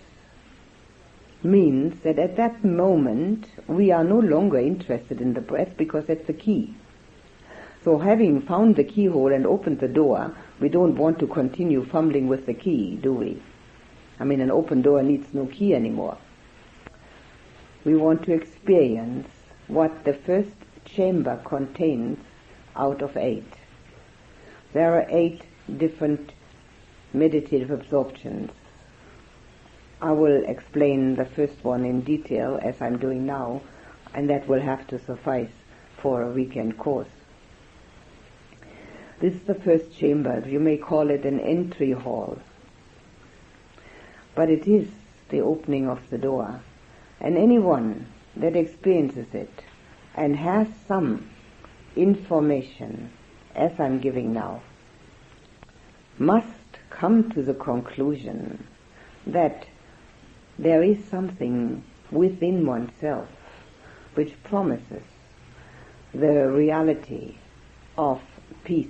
means that at that moment we are no longer interested in the breath because that's the key. So having found the keyhole and opened the door, we don't want to continue fumbling with the key, do we? I mean, an open door needs no key anymore. We want to experience what the first chamber contains out of eight. There are eight different meditative absorptions. I will explain the first one in detail as I'm doing now, and that will have to suffice for a weekend course. This is the first chamber. You may call it an entry hall. But it is the opening of the door. And anyone that experiences it and has some information, as I'm giving now, must come to the conclusion that there is something within oneself which promises the reality of peace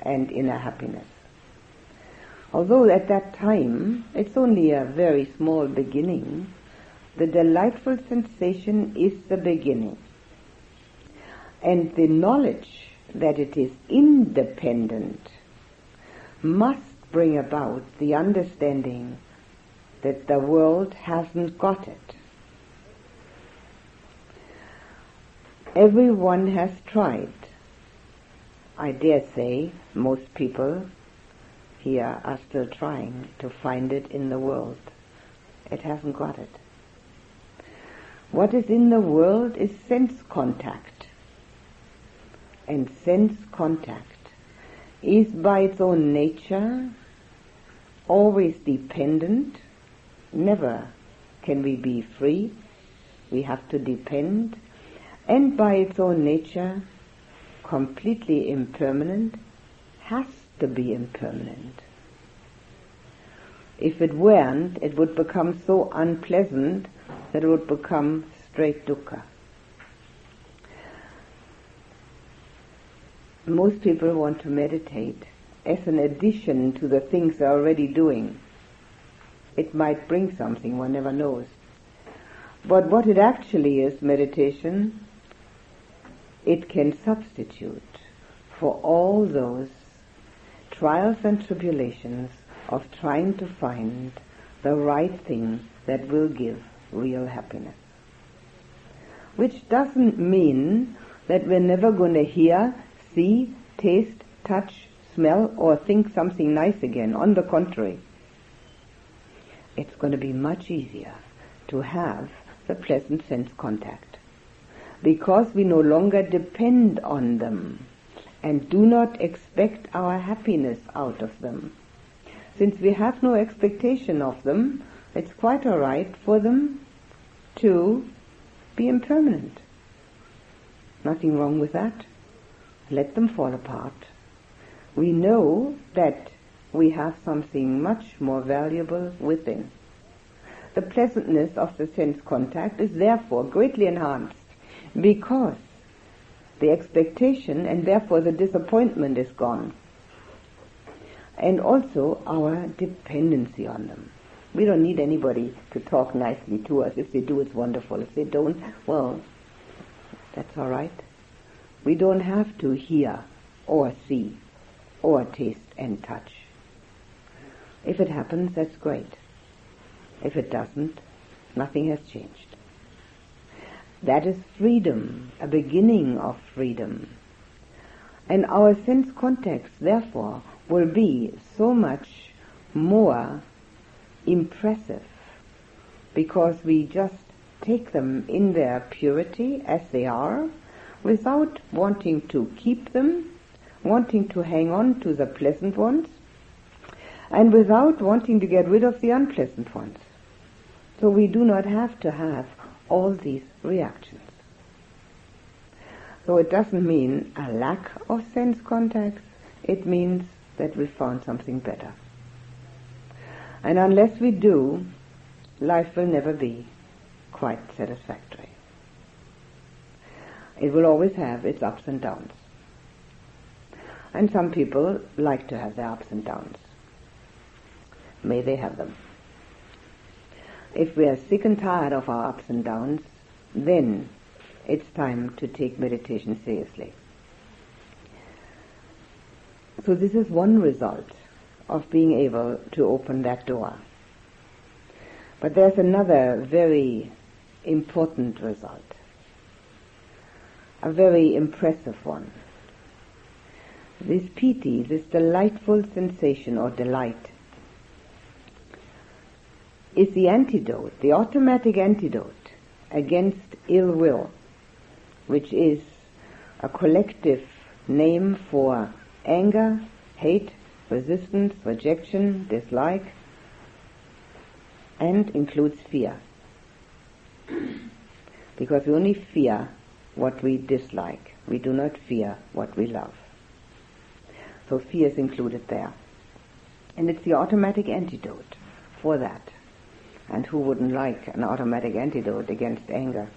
and inner happiness. Although at that time it's only a very small beginning, the delightful sensation is the beginning. And the knowledge that it is independent must bring about the understanding that the world hasn't got it. Everyone has tried I dare say most people here are still trying to find it in the world. It hasn't got it. What is in the world is sense contact. And sense contact is by its own nature always dependent. Never can we be free. We have to depend. And by its own nature completely impermanent has to be impermanent. If it weren't, it would become so unpleasant that it would become straight dukkha. Most people want to meditate as an addition to the things they're already doing. It might bring something, one never knows. But what it actually is, meditation, it can substitute for all those trials and tribulations of trying to find the right thing that will give real happiness. Which doesn't mean that we're never going to hear, see, taste, touch, smell, or think something nice again. On the contrary, it's going to be much easier to have the pleasant sense contact because we no longer depend on them and do not expect our happiness out of them. Since we have no expectation of them, it's quite alright for them to be impermanent. Nothing wrong with that. Let them fall apart. We know that we have something much more valuable within. The pleasantness of the sense contact is therefore greatly enhanced because the expectation and therefore the disappointment is gone. And also our dependency on them. We don't need anybody to talk nicely to us. If they do, it's wonderful. If they don't, well, that's all right. We don't have to hear or see or taste and touch. If it happens, that's great. If it doesn't, nothing has changed. That is freedom, a beginning of freedom. And our sense contacts, therefore, will be so much more impressive because we just take them in their purity as they are without wanting to keep them, wanting to hang on to the pleasant ones, and without wanting to get rid of the unpleasant ones. So we do not have to have all these reactions. So it doesn't mean a lack of sense contacts, it means that we found something better. And unless we do, life will never be quite satisfactory. It will always have its ups and downs. And some people like to have their ups and downs. May they have them. If we are sick and tired of our ups and downs, then it's time to take meditation seriously. So this is one result of being able to open that door. But there's another very important result, a very impressive one. This piti, this delightful sensation or delight, is the antidote, the automatic antidote against ill will, which is a collective name for anger, hate, resistance, rejection, dislike, and includes fear. *clears throat* Because we only fear what we dislike. We do not fear what we love. So fear is included there. And it's the automatic antidote for that. And who wouldn't like an automatic antidote against anger?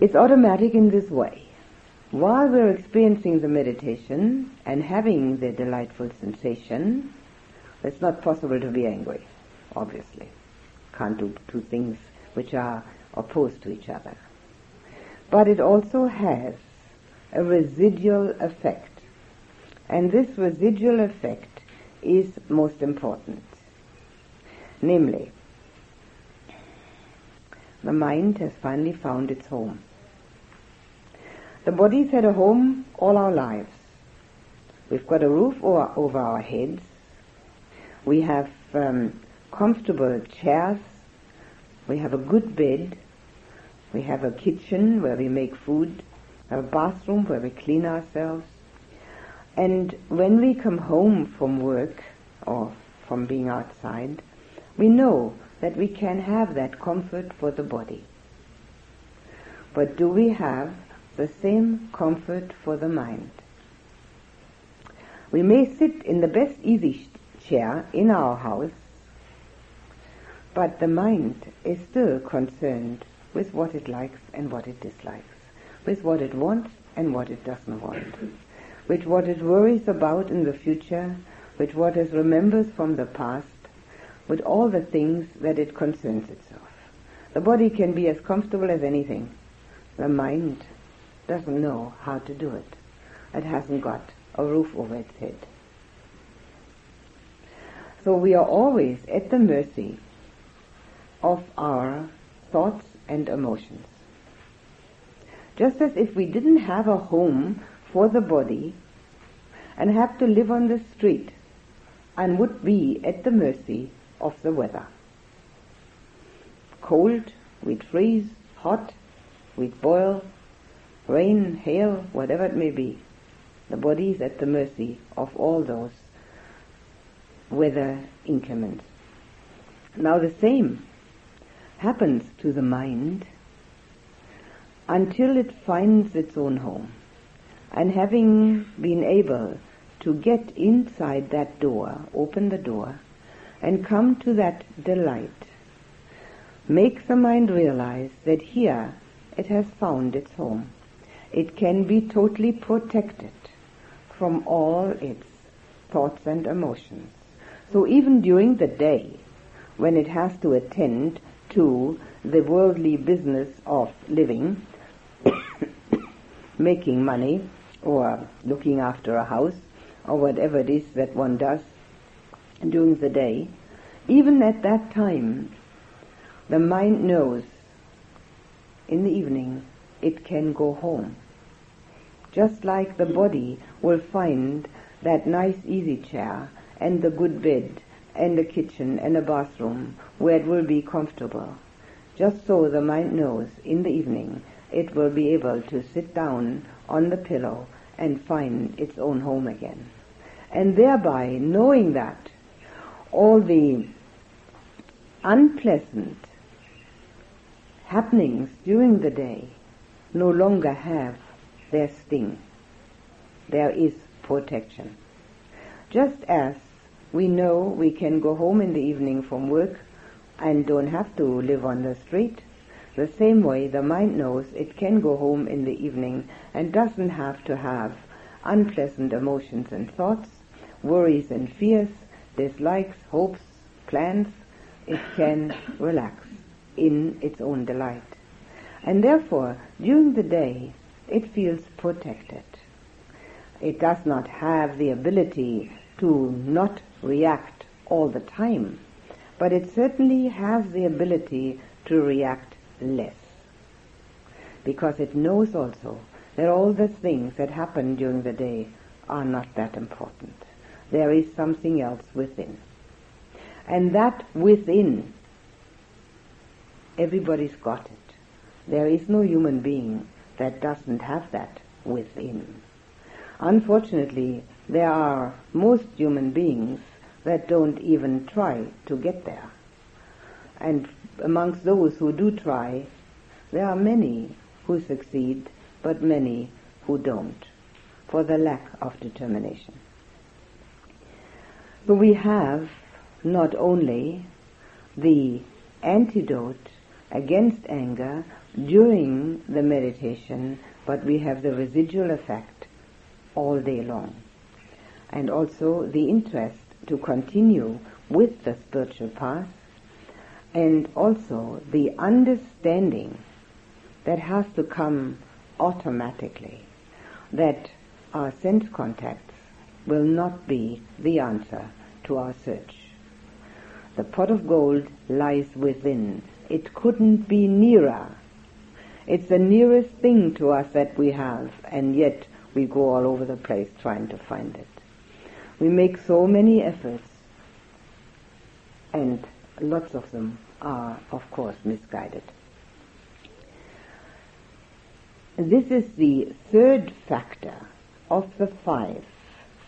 It's automatic in this way while we're experiencing the meditation and having the delightful sensation, it's not possible to be angry, obviously. Can't do two things which are opposed to each other. But it also has a residual effect. And this residual effect is most important. Namely, the mind has finally found its home. The body's had a home all our lives. We've got a roof over, our heads. We have um, comfortable chairs. We have a good bed. We have a kitchen where we make food. a bathroom where we clean ourselves. And when we come home from work or from being outside, we know that we can have that comfort for the body. But do we have the same comfort for the mind. We may sit in the best easy chair in our house, but the mind is still concerned with what it likes and what it dislikes, with what it wants and what it doesn't want, with what it worries about in the future, with what it remembers from the past, with all the things that it concerns itself. The body can be as comfortable as anything. The mind doesn't know how to do it. it hasn't got a roof over its head. So we are always at the mercy of our thoughts and emotions. Just as if we didn't have a home for the body and have to live on the street and would be at the mercy of the weather. Cold, we'd freeze, hot, we'd boil, rain, hail, whatever it may be. The body is at the mercy of all those weather increments. Now the same happens to the mind until it finds its own home. And having been able to get inside that door, open the door, and come to that delight, make the mind realize that here it has found its home. It can be totally protected from all its thoughts and emotions. So even during the day, when it has to attend to the worldly business of living, *coughs* making money, or looking after a house, or whatever it is that one does during the day, even at that time, the mind knows in the evening it can go home. Just like the body will find that nice easy chair and the good bed and a kitchen and a bathroom where it will be comfortable. Just so the mind knows in the evening it will be able to sit down on the pillow and find its own home again. And thereby, knowing that, all the unpleasant happenings during the day no longer have their sting. There is protection. Just as we know we can go home in the evening from work and don't have to live on the street. The same way the mind knows it can go home in the evening and doesn't have to have unpleasant emotions and thoughts, worries and fears, dislikes, hopes, plans. It can *coughs* relax in its own delight. And therefore, during the day, it feels protected. It does not have the ability to not react all the time, but it certainly has the ability to react less. Because it knows also that all the things that happen during the day are not that important. There is something else within. And that within, everybody's got it. There is no human being that doesn't have that within. Unfortunately, there are most human beings that don't even try to get there. And amongst those who do try, there are many who succeed, but many who don't, for the lack of determination. So we have not only the antidote against anger during the meditation, but we have the residual effect all day long. And also the interest to continue with the spiritual path, and also the understanding that has to come automatically that our sense contacts will not be the answer to our search. The pot of gold lies within. It couldn't be nearer. It's the nearest thing to us that we have, and yet we go all over the place trying to find it. We make so many efforts, and lots of them are, of course, misguided. This is the third factor of the five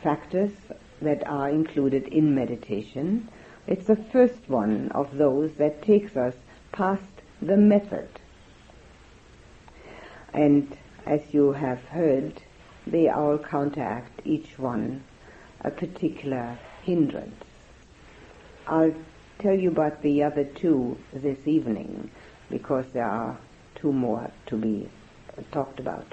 factors that are included in meditation. It's the first one of those that takes us past the method. And as you have heard, they all counteract each one a particular hindrance. I'll tell you about the other two this evening because there are two more to be talked about.